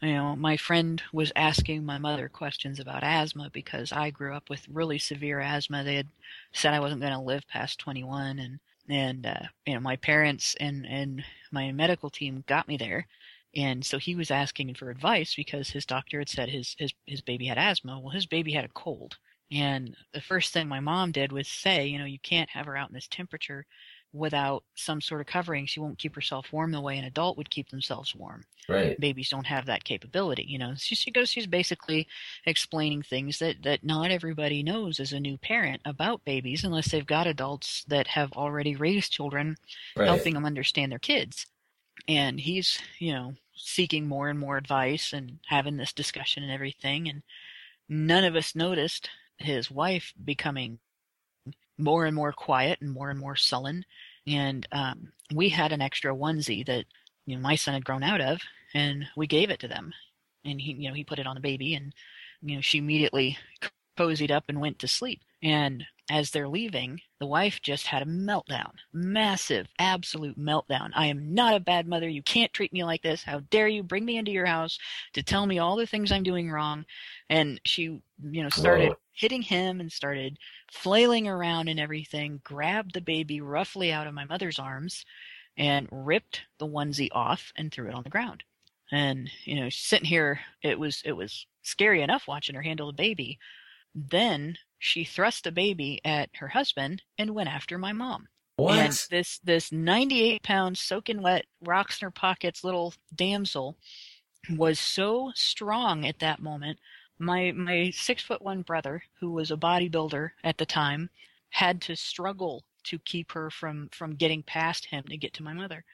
you know my friend was asking my mother questions about asthma because i grew up with really severe asthma. They had said i wasn't going to live past 21 and and uh, you know my parents and and my medical team got me there. And so he was asking for advice because his doctor had said his his his baby had asthma. Well his baby had a cold. And the first thing my mom did was say you know you can't have her out in this temperature without some sort of covering she won't keep herself warm the way an adult would keep themselves warm Right. babies don't have that capability you know she, she goes she's basically explaining things that that not everybody knows as a new parent about babies unless they've got adults that have already raised children Right. helping them understand their kids and he's you know seeking more and more advice and having this discussion and everything and none of us noticed his wife becoming more and more quiet and more and more sullen and um, we had an extra onesie that you know my son had grown out of and we gave it to them. And he you know he put it on the baby and you know she immediately cozied up and went to sleep. And as they're leaving the wife just had a meltdown massive absolute meltdown. I am not a bad mother. You can't treat me like this. How dare you bring me into your house to tell me all the things i'm doing wrong? And she you know started Whoa. hitting him and started flailing around and everything grabbed the baby roughly out of my mother's arms and ripped the onesie off and threw it on the ground. And you know sitting here it was it was scary enough watching her handle the baby. Then she thrust a baby at her husband and went after my mom What? and this this 98 pound soaking wet rocks in her pockets little damsel was so strong at that moment my my six foot one brother who was a bodybuilder at the time had to struggle to keep her from from getting past him to get to my mother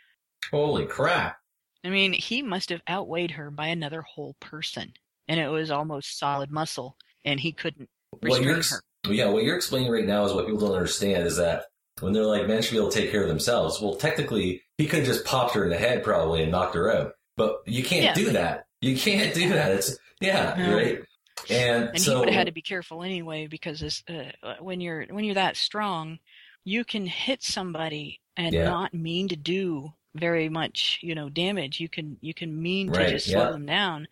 Holy crap! I mean, he must have outweighed her by another whole person, and it was almost solid muscle, and he couldn't What you're, ex- yeah, what you're explaining right now is what people don't understand is that when they're like, men should be able to take care of themselves. Well, technically, he could have just popped her in the head probably and knocked her out. But you can't Yeah, do that. You can't do that. It's yeah, No. right. And, And so he would have had to be careful anyway, because this, uh, when you're when you're that strong, you can hit somebody and Yeah. not mean to do very much, you know, damage. You can you can mean Right, to just slow yeah. them down,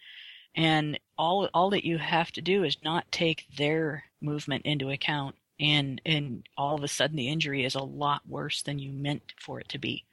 and all all that you have to do is not take their movement into account, and and all of a sudden the injury is a lot worse than you meant for it to be.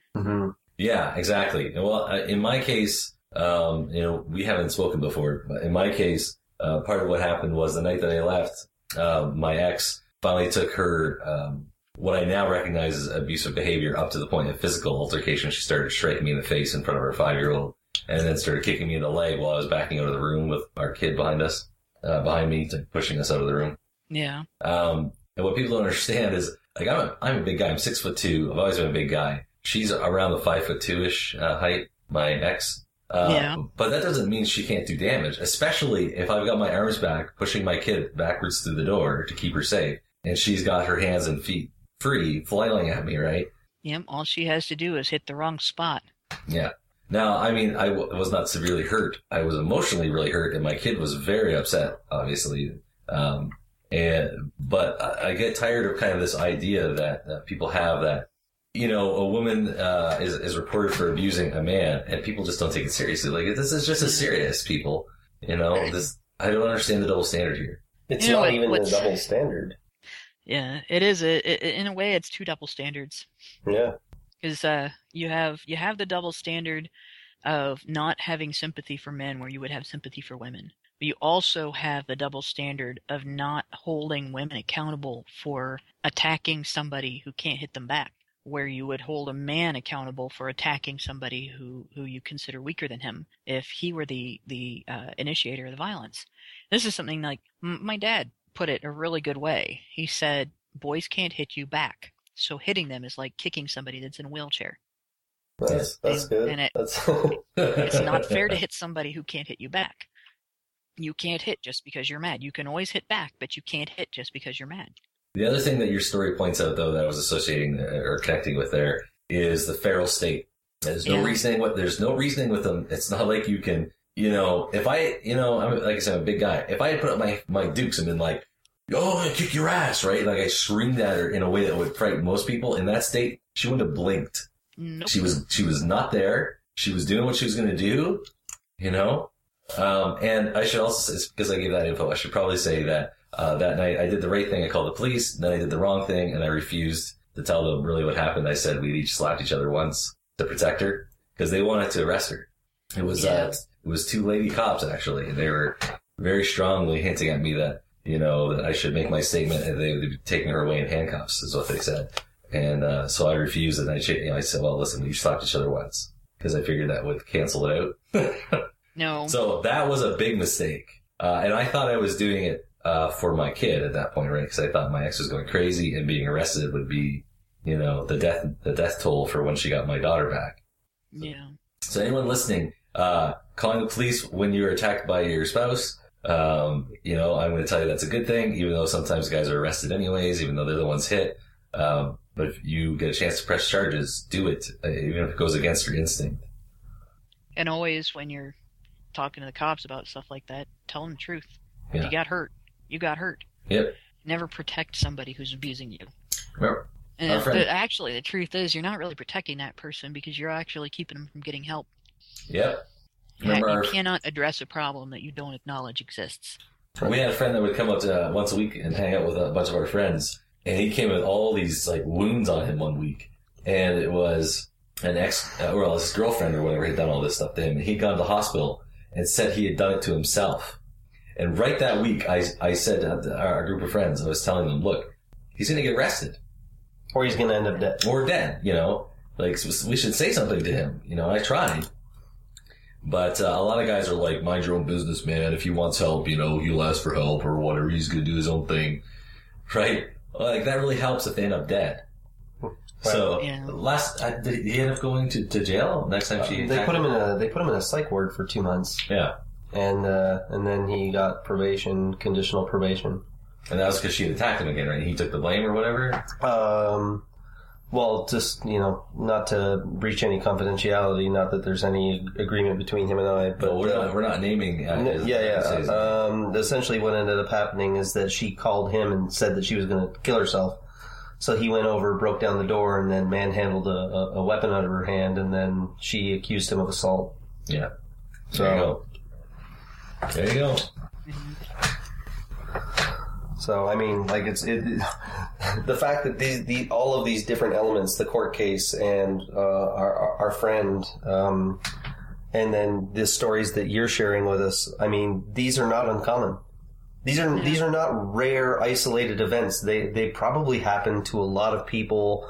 Yeah, exactly. Well, uh, in my case, um, you know, we haven't spoken before, but in my case, uh, part of what happened was the night that I left, uh, my ex finally took her um, what I now recognize as abusive behavior up to the point of physical altercation. She started striking me in the face in front of her five year old and then started kicking me in the leg while I was backing out of the room with our kid behind us, uh, behind me, to pushing us out of the room. Yeah. Um, and what people don't understand is, like, I'm a, I'm a big guy. I'm six foot two. I've always been a big guy. She's around the five foot two ish uh, height, my ex. Uh, Yeah. But that doesn't mean she can't do damage, especially if I've got my arms back, pushing my kid backwards through the door to keep her safe, and she's got her hands and feet free, flailing at me, right? Yep. All she has to do is hit the wrong spot. Yeah. Now, I mean, I w- was not severely hurt. I was emotionally really hurt, and my kid was very upset, obviously. Um, and but I, I get tired of kind of this idea that, that people have that you know a woman uh, is is reported for abusing a man, and people just don't take it seriously. Like this is just as serious, people. You know, this I don't understand the double standard here. It's You know not what- even a double standard. Yeah, it is. A, i in a way, it's two double standards. Yeah. because uh, you have you have the double standard of not having sympathy for men where you would have sympathy for women. But you also have the double standard of not holding women accountable for attacking somebody who can't hit them back, where you would hold a man accountable for attacking somebody who, who you consider weaker than him if he were the the uh, initiator of the violence. This is something like my dad put it a really good way. He said, "Boys can't hit you back." So hitting them is like kicking somebody that's in a wheelchair. That's that's And- good. and it- that's *laughs* It's not fair to *laughs* hit somebody who can't hit you back. You can't hit just because you're mad. You can always hit back, but you can't hit just because you're mad. The other thing that your story points out, though, that I was associating uh, or connecting with there is the feral state. There's no Yeah. reasoning with there's no reasoning with them. It's not like you can, you know, if I, you know, I'm like I said, I'm a big guy. If I had put up my my dukes and been like, "Oh, gonna kick your ass," right? Like I screamed at her in a way that would frighten most people. In that state, she wouldn't have blinked. Nope. She was she was not there. She was doing what she was going to do, you know. Um, and I should also say, because I gave that info, I should probably say that uh, that night I did the right thing. I called the police. Then I did the wrong thing, and I refused to tell them really what happened. I said we each slapped each other once to protect her because they wanted to arrest her. It was uh, it was two lady cops actually, and they were very strongly hinting at me that you know that I should make my statement, and they would be taking her away in handcuffs, is what they said. And uh, so I refused, and I, cha- you know, I said, "Well, listen, we slapped each other once," because I figured that would cancel it out. *laughs* No. So that was a big mistake. Uh, and I thought I was doing it uh, for my kid at that point, right? Because I thought my ex was going crazy and being arrested would be, you know, the death the death toll for when she got my daughter back. Yeah. So anyone listening, uh, calling the police when you're attacked by your spouse, um, you know, I'm going to tell you that's a good thing, even though sometimes guys are arrested anyways, even though they're the ones hit. Um, but if you get a chance to press charges, do it, uh, even if it goes against your instinct. And always when you're talking to the cops about stuff like that, tell them the truth. If you got hurt, you got hurt. Yep. Never protect somebody who's abusing you. Remember, And the, actually, the truth is, you're not really protecting that person because you're actually keeping them from getting help. Yep. You, Remember, you our, cannot address a problem that you don't acknowledge exists. we had a friend that would come up to uh, once a week and hang out with a bunch of our friends, and he came with all these like wounds on him one week, and it was an ex, uh, well, his girlfriend or whatever had done all this stuff to him, and he'd gone to the hospital and said he had done it to himself. And right that week, I I said to our our group of friends, I was telling them, look, he's going to get arrested, or he's going to end up dead, or dead. You know, like we should say something to him. You know, I tried. But uh, a lot of guys are like, mind your own business, man. If he wants help, you know, he'll ask for help or whatever. He's going to do his own thing. Right? Like, that really helps if they end up dead. So, last, uh, did he end up going to, to jail next time she Uh, they put him in a they put him in a psych ward for two months. Yeah, and uh, and then he got probation, conditional probation. And that was because she had attacked him again, right? He took the blame or whatever? Um, well, just you know, not to breach any confidentiality. Not that there's any agreement between him and I, but we're uh, not, we're not naming. Uh, N- yeah, yeah. Um, essentially, what ended up happening is that she called him and said that she was going to kill herself. So he went over, broke down the door, and then manhandled a, a, a weapon out of her hand, and then she accused him of assault. Yeah. So, There you go. There you go. So I mean, like it's it, *laughs* the fact that these the all of these different elements, the court case and uh, our our- friend, um, and then the stories that you're sharing with us. I mean, these are not uncommon. These are these are not rare isolated events. They they probably happen to a lot of people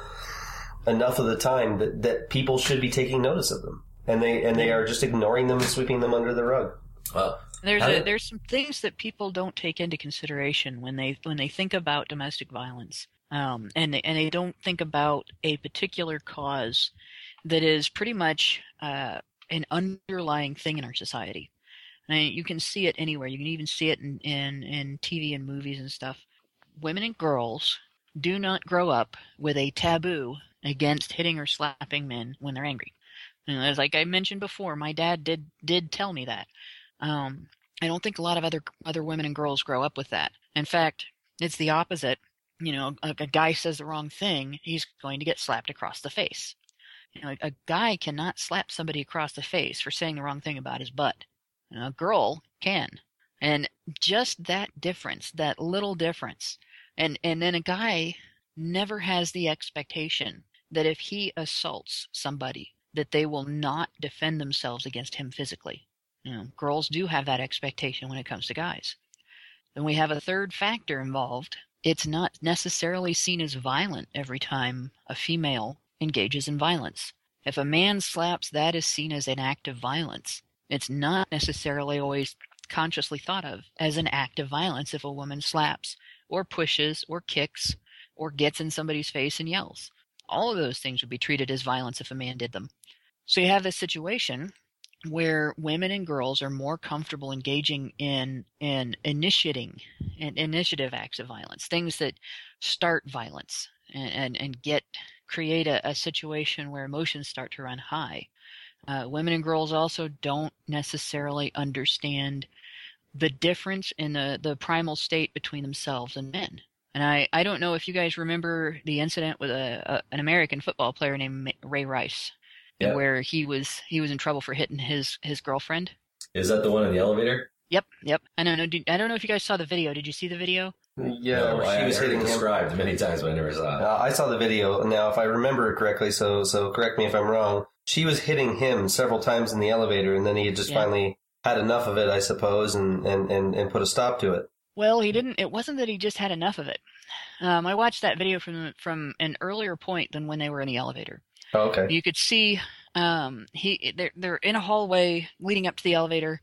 enough of the time that, that people should be taking notice of them. And they and they are just ignoring them and sweeping them under the rug. Well, There's a, there's some things that people don't take into consideration when they when they think about domestic violence, um, and they, and they don't think about a particular cause that is pretty much uh, an underlying thing in our society. I mean, you can see it anywhere. You can even see it in, in in TV and movies and stuff. Women and girls do not grow up with a taboo against hitting or slapping men when they're angry. And as like I mentioned before, my dad did did tell me that. Um, I don't think a lot of other other women and girls grow up with that. In fact, it's the opposite. You know, a, a guy says the wrong thing, he's going to get slapped across the face. You know, a guy cannot slap somebody across the face for saying the wrong thing about his butt. You know, a girl can. And just that difference, that little difference, and and then a guy never has the expectation that if he assaults somebody, that they will not defend themselves against him physically. You know, girls do have that expectation when it comes to guys. Then we have a third factor involved. It's not necessarily seen as violent every time a female engages in violence. If a man slaps, that is seen as an act of violence. It's not necessarily always consciously thought of as an act of violence if a woman slaps or pushes or kicks or gets in somebody's face and yells. All of those things would be treated as violence if a man did them. So you have this situation where women and girls are more comfortable engaging in in initiating and initiative acts of violence, things that start violence and and, and get create a, a situation where emotions start to run high. Uh, women and girls also don't necessarily understand the difference in the, the primal state between themselves and men. And I, I don't know if you guys remember the incident with a, a an American football player named Ray Rice, Yeah. where he was he was in trouble for hitting his his girlfriend. Is that the one in the elevator? Yep, yep. I don't know. Did, I don't know if you guys saw the video. Did you see the video? Yeah, No, where I she was heard it hitting him. described many times, but I never saw it. Uh, I saw the video. Now, if I remember it correctly, so so correct me if I'm wrong. She was hitting him several times in the elevator, and then he had just Yeah. finally had enough of it, I suppose, and, and, and, and put a stop to it. Well, he didn't. It wasn't that he just had enough of it. Um, I watched that video from from an earlier point than when they were in the elevator. Oh, okay. You could see um, he they're they're in a hallway leading up to the elevator,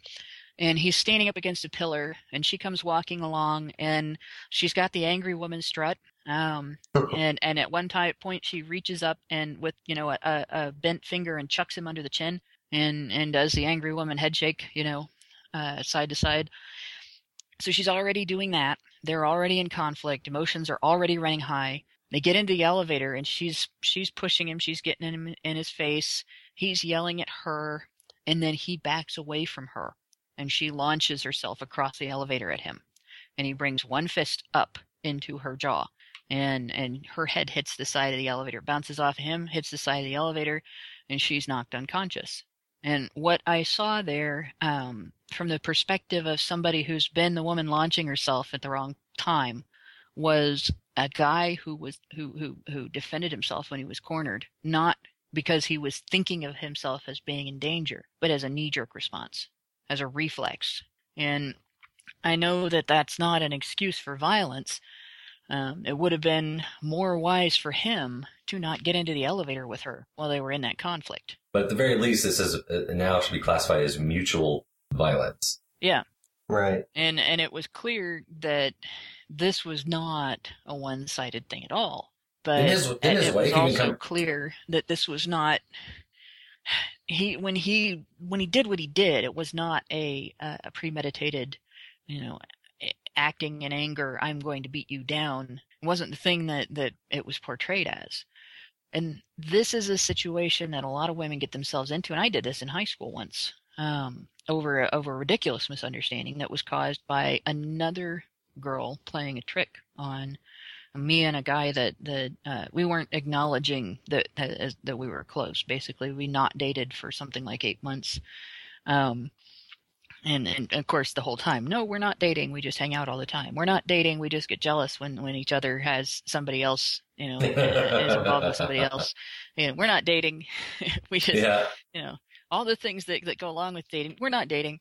and he's standing up against a pillar, and she comes walking along, and she's got the angry woman strut. Um, *laughs* and and at one time point she reaches up and with you know a, a, a bent finger and chucks him under the chin, and and does the angry woman head shake, you know, uh, side to side. So she's already doing that. They're already in conflict. Emotions are already running high. They get into the elevator and she's she's pushing him. She's getting him in his face. He's yelling at her, and then he backs away from her, and she launches herself across the elevator at him, and he brings one fist up into her jaw, and and her head hits the side of the elevator, bounces off him, hits the side of the elevator, and she's knocked unconscious. And what I saw there, um, from the perspective of somebody who's been the woman launching herself at the wrong time, was a guy who was who who who defended himself when he was cornered, not because he was thinking of himself as being in danger, but as a knee-jerk response, as a reflex. And I know that that's not an excuse for violence. Um, it would have been more wise for him to not get into the elevator with her while they were in that conflict. But at the very least, this is uh, now should be classified as mutual violence. Yeah. Right. And and it was clear that this was not a one-sided thing at all. But Didn't his- didn't his it was also clear that this was not he when he when he did what he did, it was not a a premeditated, you know, acting in anger. I'm going to beat you down. It wasn't the thing that that it was portrayed as. And this is a situation that a lot of women get themselves into, and I did this in high school once um, over a, over a ridiculous misunderstanding that was caused by another girl playing a trick on me and a guy that that uh, we weren't acknowledging that that, that we were close. Basically, we not dated for something like eight months. Um, and, and of course the whole time no we're not dating we just hang out all the time we're not dating we just get jealous when when each other has somebody else you know is involved with somebody else *laughs* you know, we're not dating *laughs* we just Yeah. you know all the things that, that go along with dating we're not dating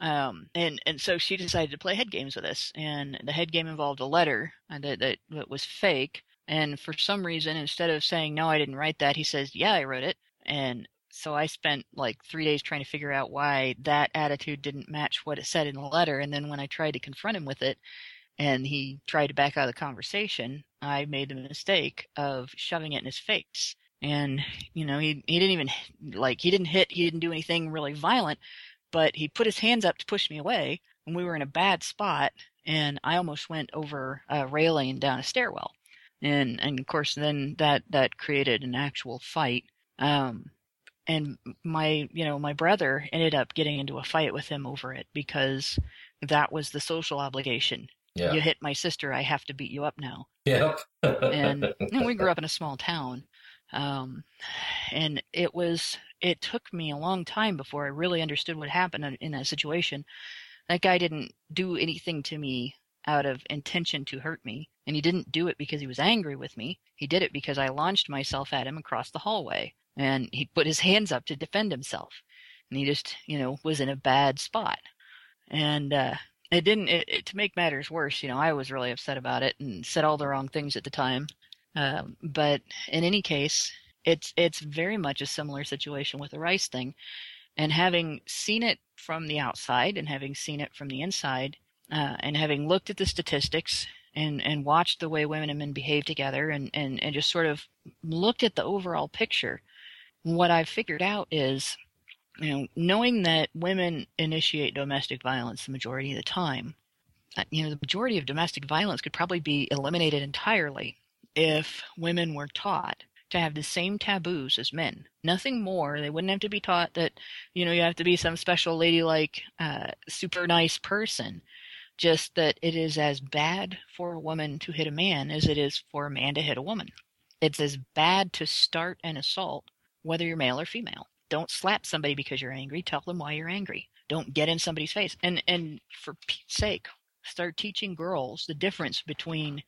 Um, and and so she decided to play head games with us, and the head game involved a letter uh, that that, that was fake. And for some reason, instead of saying no, I didn't write that, he says, yeah, I wrote it. And so I spent like three days trying to figure out why that attitude didn't match what it said in the letter. And then when I tried to confront him with it, and he tried to back out of the conversation, I made the mistake of shoving it in his face. And you know, he he didn't even like he didn't hit, he didn't do anything really violent, but he put his hands up to push me away, and we were in a bad spot, and I almost went over a railing down a stairwell. And and of course then that that created an actual fight. Um and my you know my brother ended up getting into a fight with him over it because that was the social obligation Yeah. you hit my sister i have to beat you up now Yep. and, and we grew *laughs* up in a small town um, and it was it took me a long time before i really understood what happened in, that situation. That guy didn't do anything to me out of intention to hurt me and he didn't do it because he was angry with me. He did it because i launched myself at him across the hallway and he put his hands up to defend himself. And he just you know was in a bad spot. And uh it didn't it, it, to make matters worse you know i was really upset about it and said all the wrong things at the time. Um, but in any case it's it's very much a similar situation with the rice thing and having seen it from the outside and having seen it from the inside uh, and having looked at the statistics and and watched the way women and men behave together and and and just sort of looked at the overall picture what i've figured out is you know knowing that women initiate domestic violence the majority of the time uh, you know the majority of domestic violence could probably be eliminated entirely if women were taught to have the same taboos as men. Nothing more. They wouldn't have to be taught that you know you have to be some special ladylike uh, super nice person. Just that it is as bad for a woman to hit a man as it is for a man to hit a woman. It's as bad to start an assault whether you're male or female. Don't slap somebody because you're angry. Tell them why you're angry. Don't get in somebody's face. And and for pete's sake start teaching girls the difference between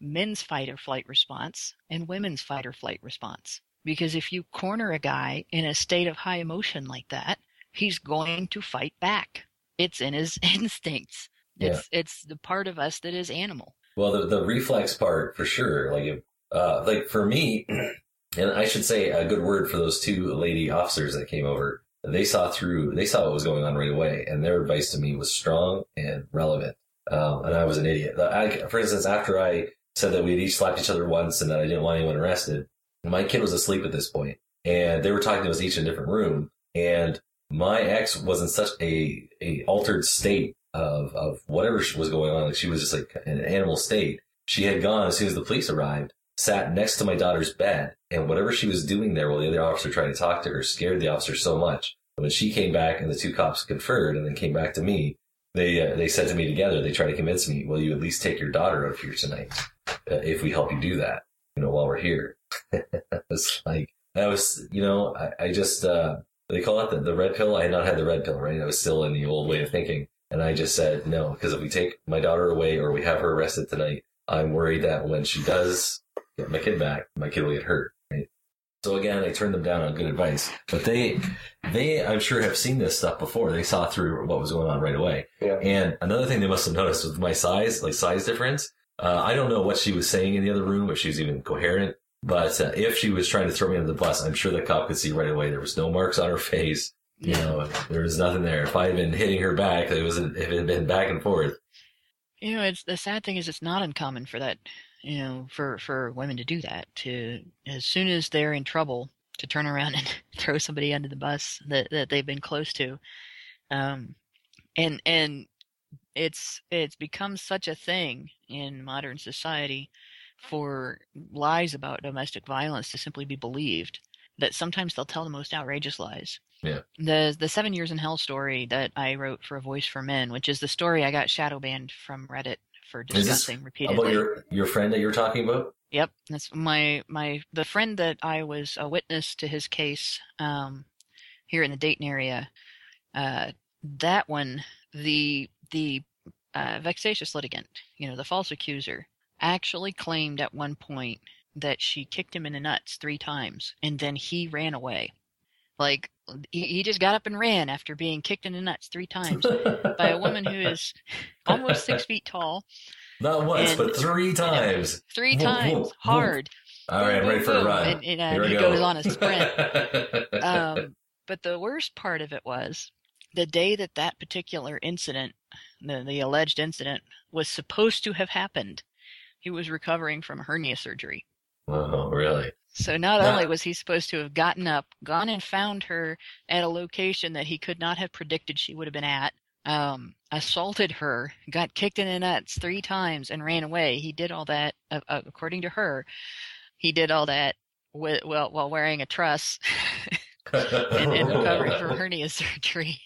men's fight or flight response and women's fight or flight response because if you corner a guy in a state of high emotion like that he's going to fight back it's in his *laughs* instincts it's it's the part of us that is animal Well, the the reflex part for sure. Like, uh, like for me, *clears throat* and I should say a good word for those two lady officers that came over. They saw through. They saw what was going on right away, and their advice to me was strong and relevant. Um, and I was an idiot. I, for instance, after I said that we had each slapped each other once and that I didn't want anyone arrested, my kid was asleep at this point, and they were talking to us each in a different room, and my ex was in such a a altered state of of whatever was going on. Like she was just like in an animal state. She had gone as soon as the police arrived, sat next to my daughter's bed, and whatever she was doing there while the other officer tried to talk to her scared the officer so much. When she came back and the two cops conferred and then came back to me, they uh, they said to me together, they tried to convince me, "Will you at least take your daughter out of here tonight uh, if we help you do that? You know, while we're here." *laughs* it's like that was, you know, I, I just uh, they call it the, the red pill. I had not had the red pill, right? I was still in the old way of thinking. And I just said no, because if we take my daughter away or we have her arrested tonight, I'm worried that when she does get my kid back, my kid will get hurt. Right? So again, I turned them down on good advice, but they, they, I'm sure have seen this stuff before. They saw through what was going on right away. Yeah. And another thing they must have noticed was my size, like size difference. Uh, I don't know what she was saying in the other room, if she was even coherent. But uh, if she was trying to throw me under the bus, I'm sure the cop could see right away there was no marks on her face. You know, there was nothing there. If I had been hitting her back, it was if it had been back and forth. you know it's the sad thing is it's not uncommon for that you know for for women to do that to as soon as they're in trouble to turn around *laughs* and throw somebody under the bus that that they've been close to um and and it's it's become such a thing in modern society for lies about domestic violence to simply be believed that sometimes they'll tell the most outrageous lies Yeah. the the seven years in hell story that I wrote for a voice for men, which is the story I got shadow banned from Reddit for discussing repeatedly. about your your friend that you were talking about? Yep, that's my my the friend that I was a witness to his case um, here in the Dayton area. Uh, that one, the the uh, vexatious litigant, you know, the false accuser, actually claimed at one point that she kicked him in the nuts three times, and then he ran away. Like he, he just got up and ran after being kicked in the nuts three times *laughs* by a woman who is almost six feet tall. Not once, And- but three times. Three Whoop, times, whoop, whoop. hard. All right, ready for a run. And, and, uh, Here he go. goes on a sprint. *laughs* um, but the worst part of it was the day that that particular incident, the, the alleged incident, was supposed to have happened. He was recovering from hernia surgery. Oh, really? So not Now- only was he supposed to have gotten up, gone and found her at a location that he could not have predicted she would have been at, um, assaulted her, got kicked in the nuts three times, and ran away. He did all that, uh, uh, according to her, he did all that with, well, while wearing a truss *laughs* and, and recovering from *laughs* hernia surgery.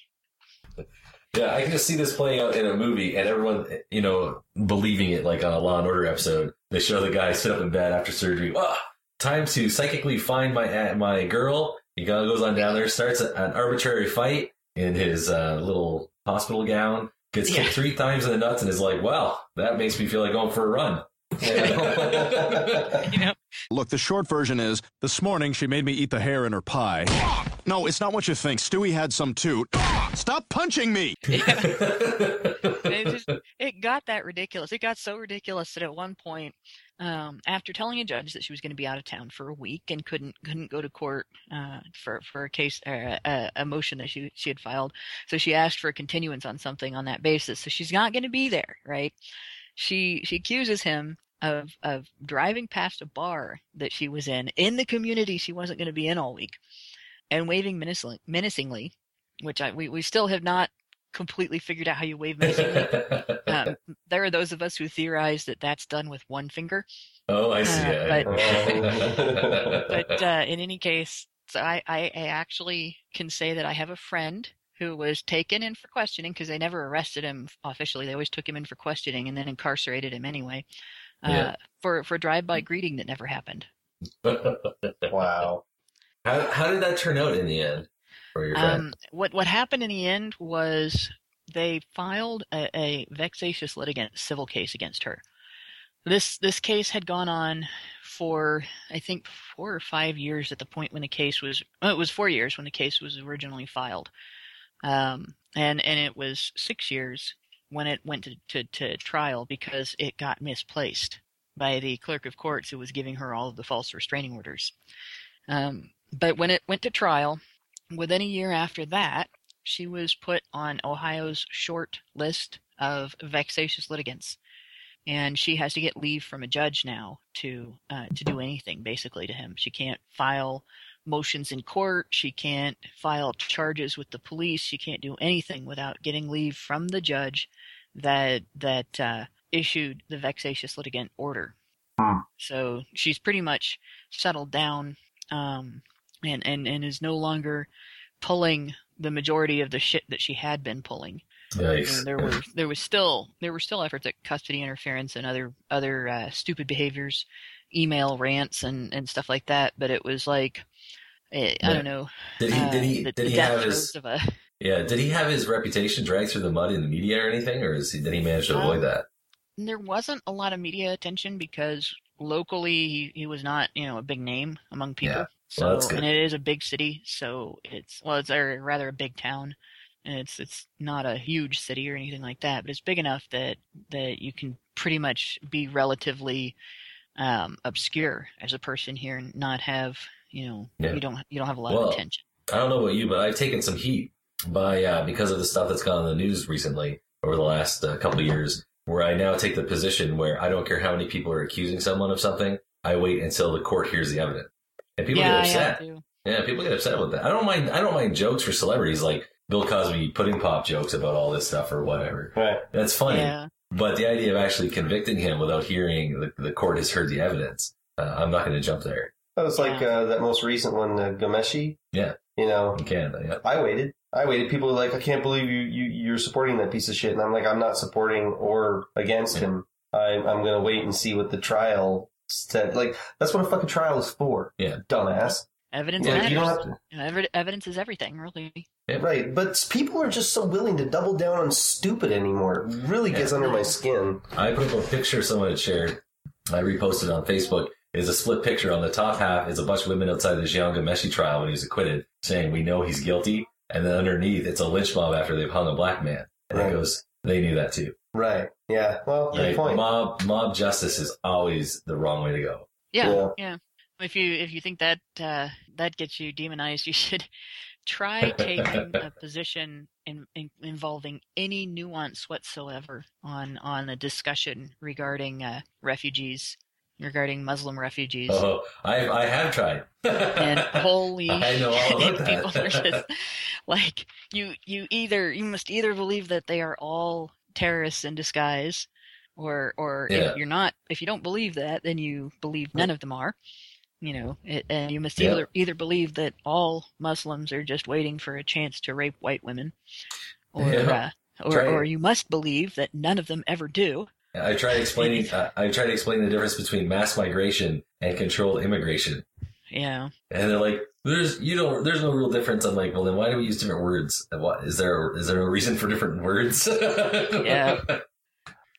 Yeah, I can just see this playing out in a movie and everyone, you know, believing it like on a Law and Order episode. They show the guy sit up in bed after surgery. Ah, time to psychically find my my girl. He goes on down there, starts an arbitrary fight in his uh, little hospital gown, gets kicked Yeah. three times in the nuts, and is like, "Well, that makes me feel like going for a run." *laughs* *laughs* Look, the short version is this morning she made me eat the hair in her pie. No, it's not what you think. Stewie had some too. Stop punching me! *laughs* it just it got that ridiculous. It got so ridiculous that at one point, um, after telling a judge that she was going to be out of town for a week and couldn't couldn't go to court uh, for for a case uh, a, a motion that she she had filed, so she asked for a continuance on something on that basis. So she's not going to be there, right? She she accuses him of of driving past a bar that she was in in the community she wasn't going to be in all week, and waving menacingly, menacingly which I we, we still have not completely figured out how you wave menacingly. *laughs* um, there are those of us who theorize that that's done with one finger. Oh, I see. Uh, it. But *laughs* *laughs* uh, in any case, so I, I, I actually can say that I have a friend who was taken in for questioning because they never arrested him officially. They always took him in for questioning and then incarcerated him anyway uh, Yeah. for for drive-by greeting that never happened. *laughs* wow. How how did that turn out in the end for your? Um, what what happened in the end was they filed a, a vexatious litigant civil case against her. This this case had gone on for I think four or five years at the point when the case was. Well, it was four years when the case was originally filed, um, and and it was six years when it went to, to, to trial because it got misplaced by the clerk of courts who was giving her all of the false restraining orders. Um, but when it went to trial, within a year after that, she was put on Ohio's short list of vexatious litigants, and she has to get leave from a judge now to uh, to do anything basically to him. She can't file motions in court. She can't file charges with the police. She can't do anything without getting leave from the judge that that uh, issued the vexatious litigant order. So she's pretty much settled down um, and, and, and is no longer pulling the majority of the shit that she had been pulling. Yikes. And there were there was still there were still efforts at custody interference and other other uh, stupid behaviors, email rants and, and stuff like that. But it was like eh, I don't know. Did he- uh, did he- the, did he have his- of a Yeah, did he have his reputation dragged through the mud in the media or anything, or is he, did he manage to avoid Um, that? there wasn't a lot of media attention because locally he, he was not you know a big name among people Yeah. so Well, good. and it is a big city so it's well it's a, rather a big town and it's it's not a huge city or anything like that but it's big enough that that you can pretty much be relatively um obscure as a person here and not have you know Yeah. you don't you don't have a lot Well, of attention I don't know about you, but I've taken some heat by uh, because of the stuff that's gone on the news recently over the last uh, couple of years, where I now take the position where I don't care how many people are accusing someone of something, I wait until the court hears the evidence, and people yeah get upset. to. Yeah, people get upset with that. I don't mind. I don't mind jokes for celebrities like Bill Cosby pudding pop jokes about all this stuff or whatever. Right. That's funny. Yeah. But the idea of actually convicting him without hearing the, the court has heard the evidence, uh, I'm not going to jump there. That was like uh, that most recent one, uh, Ghomeshi. Yeah, You know, in Canada. Yeah. I waited. I waited. People were like, I can't believe you, you you're supporting that piece of shit. And I'm like, I'm not supporting or against him. I, I'm going to wait and see what the trial said. Like, that's what a fucking trial is for. Yeah. Dumbass. evidence Yeah, matters you don't have to- You know, evi- evidence is everything really Right. But people are just so willing to double down on stupid anymore. It really gets under my skin. I put up a picture someone had shared. I reposted on Facebook. Is a split picture. On the top half is a bunch of women outside the Jian Ghomeshi trial when he was acquitted, saying we know he's guilty, and then underneath it's a lynch mob after they've hung a black man, and Right. it goes, they knew that too. Right. Yeah. Well, good Right? point. Mob mob justice is always the wrong way to go. Yeah, Yeah. yeah. If you if you think that uh, that gets you demonized, *laughs* you should try taking a *laughs* position in, in, involving any nuance whatsoever on on a discussion regarding uh, refugees, regarding Muslim refugees. Oh, I I have tried. *laughs* and holy I know all about people that. are *laughs* just like you you either you must either believe that they are all terrorists in disguise or or Yeah. if you're not if you don't believe that then you believe none of them are you know it, and you must Yeah. either either believe that all muslims are just waiting for a chance to rape white women or Yeah. uh, or, or you must believe that none of them ever do I tried *laughs* explaining. uh, I tried to explain the difference between mass migration and controlled immigration, yeah and they're like, "There's you don't. There's no real difference." I'm like, "Well, then why do we use different words? And What is there? Is there a reason for different words?" *laughs* yeah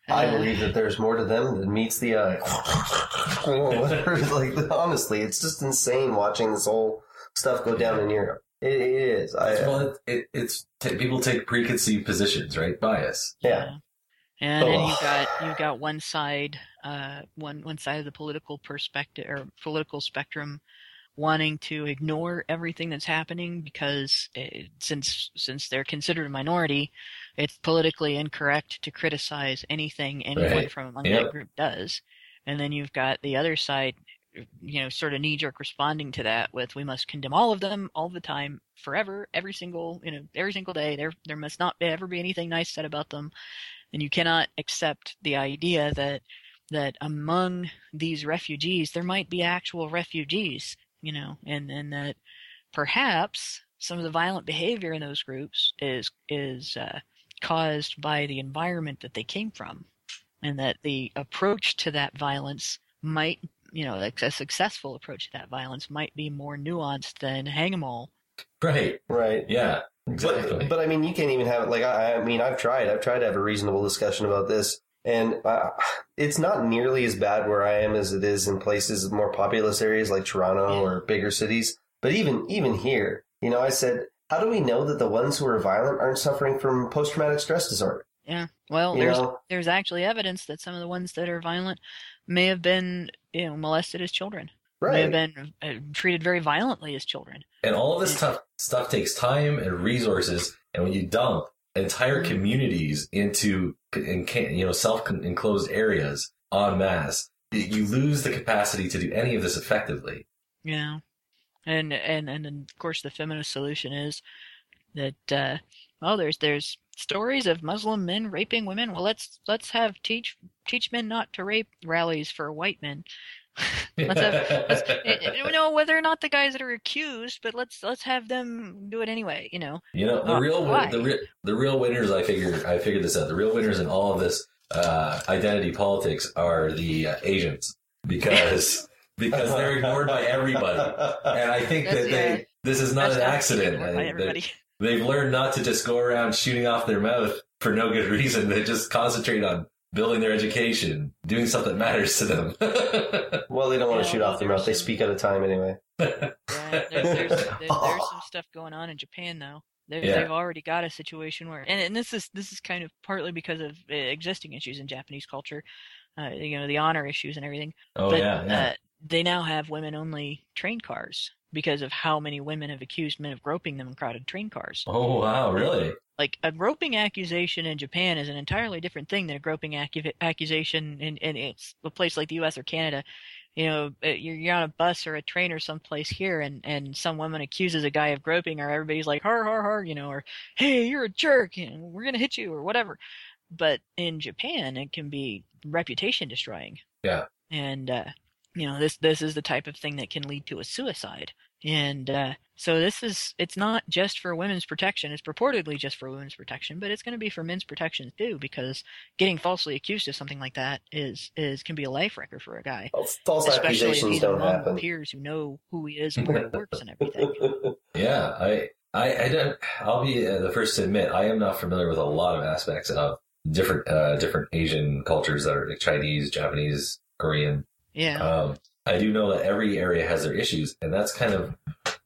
I Uh, believe that there's more to them than meets the eye. *laughs* Like honestly, it's just insane watching this whole stuff go down in Europe. It, it is. I, well, it, it, it's t- people take preconceived positions, right? Bias. yeah. And then you've got you've got one side, uh, one one side of the political perspective or political spectrum, wanting to ignore everything that's happening because it, since since they're considered a minority, it's politically incorrect to criticize anything anyone Right. from among Yep. that group does. And then you've got the other side, you know, sort of knee jerk responding to that with we must condemn all of them all the time, forever, every single you know every single day. There there must not ever be anything nice said about them and you cannot accept the idea that that among these refugees there might be actual refugees you know and and that perhaps some of the violent behavior in those groups is is uh, caused by the environment that they came from. And that the approach to that violence might you know a successful approach to that violence might be more nuanced than hang 'em all Right. Right. Yeah. Exactly. But, but I mean, you can't even have it. Like, I, I mean, I've tried. I've tried to have a reasonable discussion about this, and uh, it's not nearly as bad where I am as it is in places more populous areas like Toronto or bigger cities. But even even here, you know, I said, how do we know that the ones who are violent aren't suffering from post traumatic stress disorder? Yeah. Well, You there's know? there's actually evidence that some of the ones that are violent may have been you know molested as children. May have been treated very violently as children. And all of this stuff stuff takes time and resources, and when you dump entire communities into in, you know self enclosed areas en masse, you lose the capacity to do any of this effectively. Yeah. And and and then of course the feminist solution is that uh well there's there's stories of Muslim men raping women. Well let's let's have teach teach men not to rape rallies for white men. Let's have let's, *laughs* you know whether or not the guys that are accused, but let's let's have them do it anyway, you know. You know, the Uh, real why? the real the real winners. I figured I figured this out. The real winners in all of this uh, identity politics are the uh, Asians because *laughs* because they're ignored by everybody, and I think that they this is not an accident. ignored by everybody. *laughs* They've learned not to just go around shooting off their mouth for no good reason. They just concentrate on building their education, doing stuff that matters to them. *laughs* Well, they don't want to shoot well, off their mouth. They speak at a time anyway. *laughs* Yeah, there, there's, there, there's *laughs* some stuff going on in Japan though. They've, Yeah. they've already got a situation where, and, and this is this is kind of partly because of uh, existing issues in Japanese culture, uh, you know, the honor issues and everything. Oh, but, yeah, yeah. Uh, they now have women-only train cars because of how many women have accused men of groping them in crowded train cars. oh wow, really? Like a groping accusation in Japan is an entirely different thing than a groping accu- accusation in, in a place like the U.S. or Canada. You know, uh, you're, you're on a bus or a train or someplace here, and, and some woman accuses a guy of groping, or everybody's like, har har har, you know, or hey, you're a jerk, you know, we're gonna hit you, or whatever. But in Japan, it can be reputation destroying Yeah. and uh, you know this this is the type of thing that can lead to a suicide and uh, so this is it's not just for women's protection it's purportedly just for women's protection but it's going to be for men's protection too because getting falsely accused of something like that is is can be a life wrecker for a guy false especially if accusations he's don't among happen. peers who know who he is *laughs* and where he works and everything Yeah, I, I, I don't. I'll be uh, the first to admit I am not familiar with a lot of aspects of different, uh, different Asian cultures that are like Chinese, Japanese, Korean. Yeah Um, I do know that every area has their issues, and that's kind of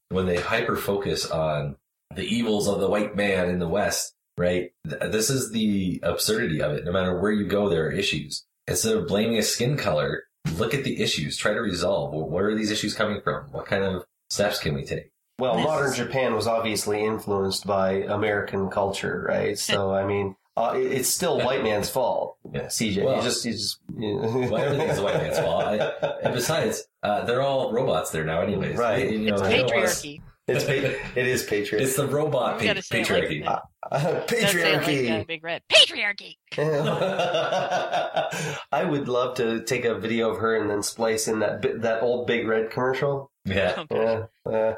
when they hyper focus on the evils of the white man in the West, right? Th- This is the absurdity of it. No matter where you go, there are issues. Instead of blaming a skin color, look at the issues. Try to resolve. Wh- Where are these issues coming from? What kind of steps can we take? Well, modern Japan was obviously influenced by American culture, right? *laughs* So, I mean, uh, it- it's still white man's fault. Yeah, CJ, Well- you just, you just. You Well, everything's the white man's fault. I, and besides, uh, they're all robots there now, anyways. Right. You know, It's they don't want us- patriarchy. It's pa- it is patriarchy. It's the robot You pa- gotta say it like patriarchy. that. Gotta say it patriarchy. like, uh, Big Red. Patriarchy. *laughs* *laughs* I would love to take a video of her and then splice in that bi- that old Big Red commercial. Yeah. Yeah. Uh,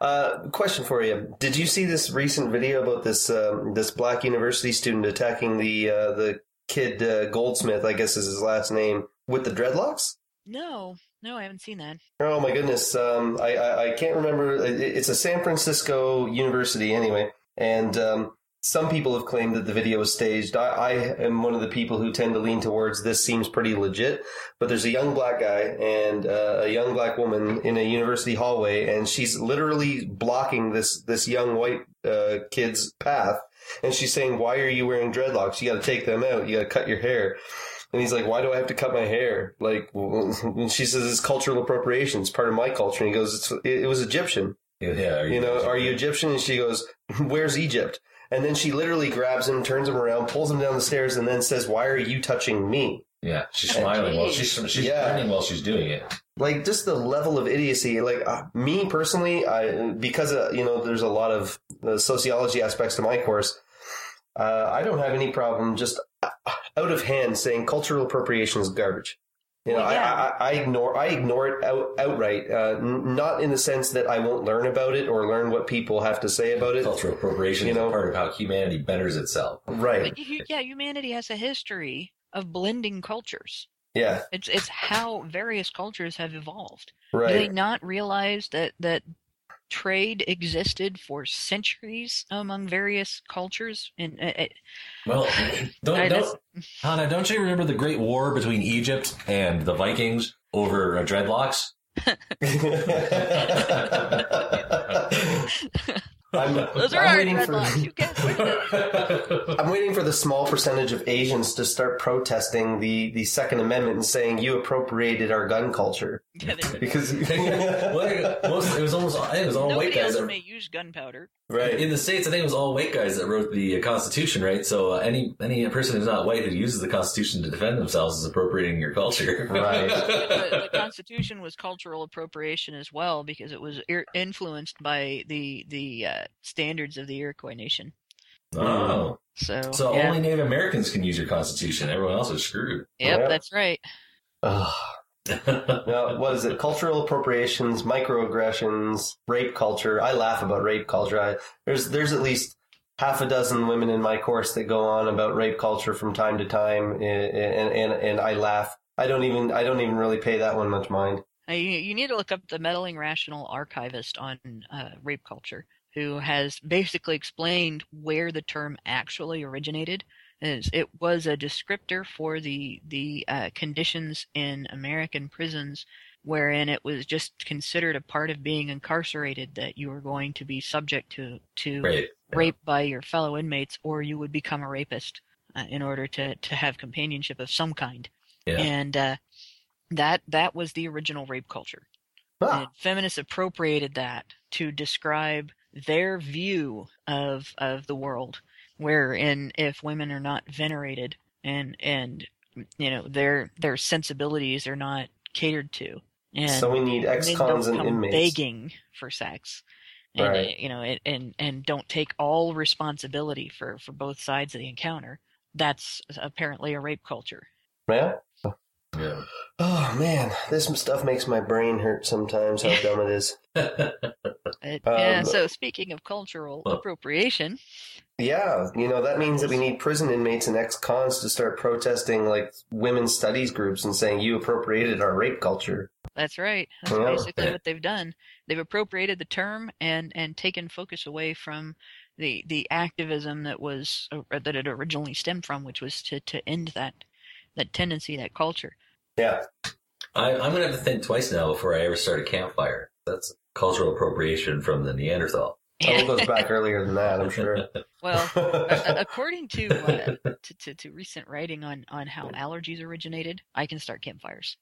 uh, question for you: Did you see this recent video about this um, this black university student attacking the uh, the kid uh, Goldsmith? I guess is his last name with the dreadlocks. No, no, I haven't seen that. Oh my goodness! Um, I, I I can't remember. It's a San Francisco university anyway, and um, some people have claimed that the video was staged. I, I am one of the people who tend to lean towards this seems pretty legit. But there's a young black guy and uh, a young black woman in a university hallway, and she's literally blocking this this young white uh, kid's path, and she's saying, "Why are you wearing dreadlocks? You got to take them out. You got to cut your hair." And he's like, "Why do I have to cut my hair?" Like, and she says, "It's cultural appropriation. It's part of my culture." And he goes, it's, "It, it was Egyptian." Yeah, are you know, are you Egyptian? And she goes, "Where's Egypt?" And then she literally grabs him, turns him around, pulls him down the stairs, and then says, "Why are you touching me?" Yeah, she's smiling while she's she's Yeah. grinning while she's doing it. Like just the level of idiocy. Like uh, me personally, I because uh, you know there's a lot of uh, sociology aspects to my course. Uh, I don't have any problem just uh, out of hand saying cultural appropriation is garbage. You know, Well, yeah. I, I, I ignore I ignore it out, outright. Uh, n- not in the sense that I won't learn about it or learn what people have to say about it. Cultural appropriation You is a know, part of how humanity betters itself. right? Yeah, humanity has a history of blending cultures. Yeah, It's it's how various cultures have evolved. Right. Do they not realize that that trade existed for centuries among various cultures? And uh, Well, *sighs* don't, I- don't, Hannah, don't you remember the Great War between Egypt and the Vikings over uh, dreadlocks? I'm, *laughs* those are I'm our waiting for- You can't *laughs* I'm waiting for the small percentage of Asians to start protesting the, the Second Amendment and saying you appropriated our gun culture. *laughs* because *laughs* well, most, it was almost I think it was all Nobody white guys else that may use gunpowder. Right. In the states, I think it was all white guys that wrote the uh, Constitution, right? So uh, any any person who's not white who uses the Constitution to defend themselves is appropriating your culture, the, *laughs* the Constitution was cultural appropriation as well because it was ir- influenced by the the uh, standards of the Iroquois nation. Oh, So, so yeah. only Native Americans can use your Constitution. Everyone else is screwed. Yep, that's right. What is it? Cultural appropriations, microaggressions, rape culture. I laugh about rape culture. I, there's there's at least half a dozen women in my course that go on about rape culture from time to time, and and and, and I laugh. I don't even I don't even really pay that one much mind. You, you need to look up the meddling rational archivist on uh, rape culture, who has basically explained where the term actually originated. Is it was a descriptor for the the uh, conditions in American prisons, wherein it was just considered a part of being incarcerated that you were going to be subject to to Rape. rape by your fellow inmates, or you would become a rapist uh, in order to to have companionship of some kind. Yeah. And uh, that that was the original rape culture. And feminists appropriated that to describe their view of of the world, wherein if women are not venerated and and you know their their sensibilities are not catered to, and So we need ex-cons and inmates. begging for sex. And, Right. you know, and, and and don't take all responsibility for for both sides of the encounter. That's apparently a rape culture. Yeah. Yeah. Oh man, this stuff makes my brain hurt sometimes. How dumb it is. *laughs* It- Um, yeah. So speaking of cultural appropriation, Yeah, you know that means that we need prison inmates and ex-cons to start protesting like women's studies groups and saying you appropriated our rape culture. that's right. That's Yeah. basically what they've done. They've appropriated the term and and taken focus away from the the activism that was uh, that it originally stemmed from, which was to to end that that tendency, that culture. Yeah. I, I'm going to have to think twice now before I ever start a campfire. That's cultural appropriation from the Neanderthal. It goes back earlier than that, I'm sure. *laughs* Well, a- a- according to, uh, to, to to recent writing on on how allergies originated, I can start campfires.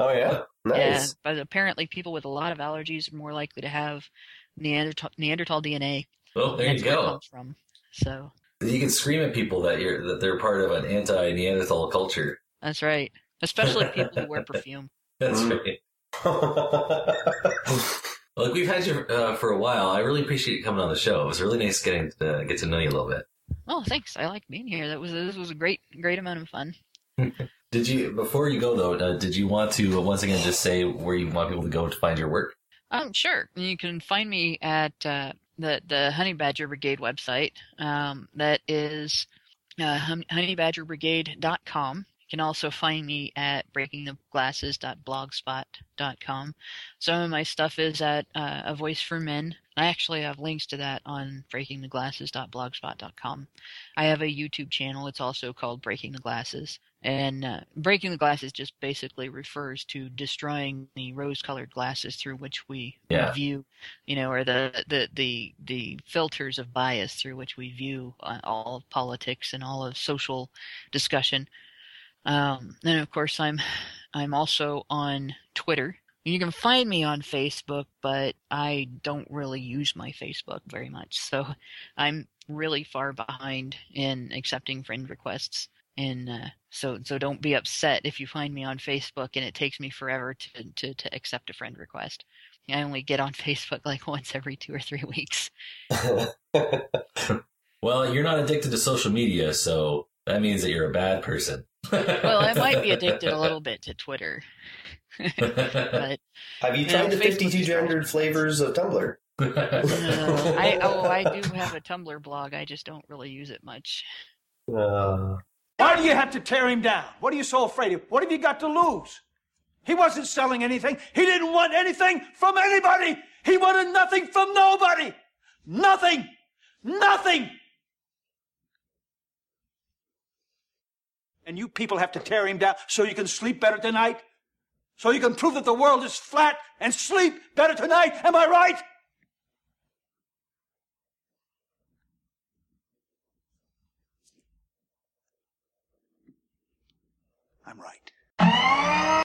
Oh yeah, Yeah, nice. but apparently people with a lot of allergies are more likely to have Neanderthal, Neanderthal DNA. Well, there That's you go. from. So You can scream at people that you're that they're part of an anti-Neanderthal culture. that's right. Especially people who wear *laughs* perfume. That's right. *laughs* Look, we've had you uh, for a while. I really appreciate you coming on the show. It was really nice getting to get to know you a little bit. Oh, thanks. I like being here. That was this was a great great amount of fun. *laughs* Did you before you go though? Uh, did you want to uh, once again just say where you want people to go to find your work? Um, sure. You can find me at uh, the the Honey Badger Brigade website. Um, that is uh, hon- honeybadgerbrigade.com. You can also find me at breakingtheglasses.blogspot.com. Some of my stuff is at uh, A Voice for Men. I actually have links to that on breakingtheglasses.blogspot.com. I have a YouTube channel. It's also called Breaking the Glasses. And uh, breaking the glasses just basically refers to destroying the rose-colored glasses through which we Yeah. view, you know, or the the the the filters of bias through which we view uh, all of politics and all of social discussion. Um, and of course, I'm I'm also on Twitter. You can find me on Facebook, but I don't really use my Facebook very much, so I'm really far behind in accepting friend requests. And uh, so, so don't be upset if you find me on Facebook and it takes me forever to, to, to accept a friend request. I only get on *laughs* Facebook like once every two or three weeks. *laughs* Well, you're not addicted to social media, so that means that you're a bad person. Well, I might be addicted a little bit to Twitter. *laughs* but Have you Yeah, tried the Facebook 52 gendered flavors of Tumblr? no, I *laughs* oh I do have a Tumblr blog. I just don't really use it much. Uh, Why do you have to tear him down? What are you so afraid of? What have you got to lose? He wasn't selling anything. He didn't want anything from anybody. He wanted nothing from nobody. Nothing. Nothing. And you people have to tear him down so you can sleep better tonight? So you can prove that the world is flat and sleep better tonight? Am I right? I'm right.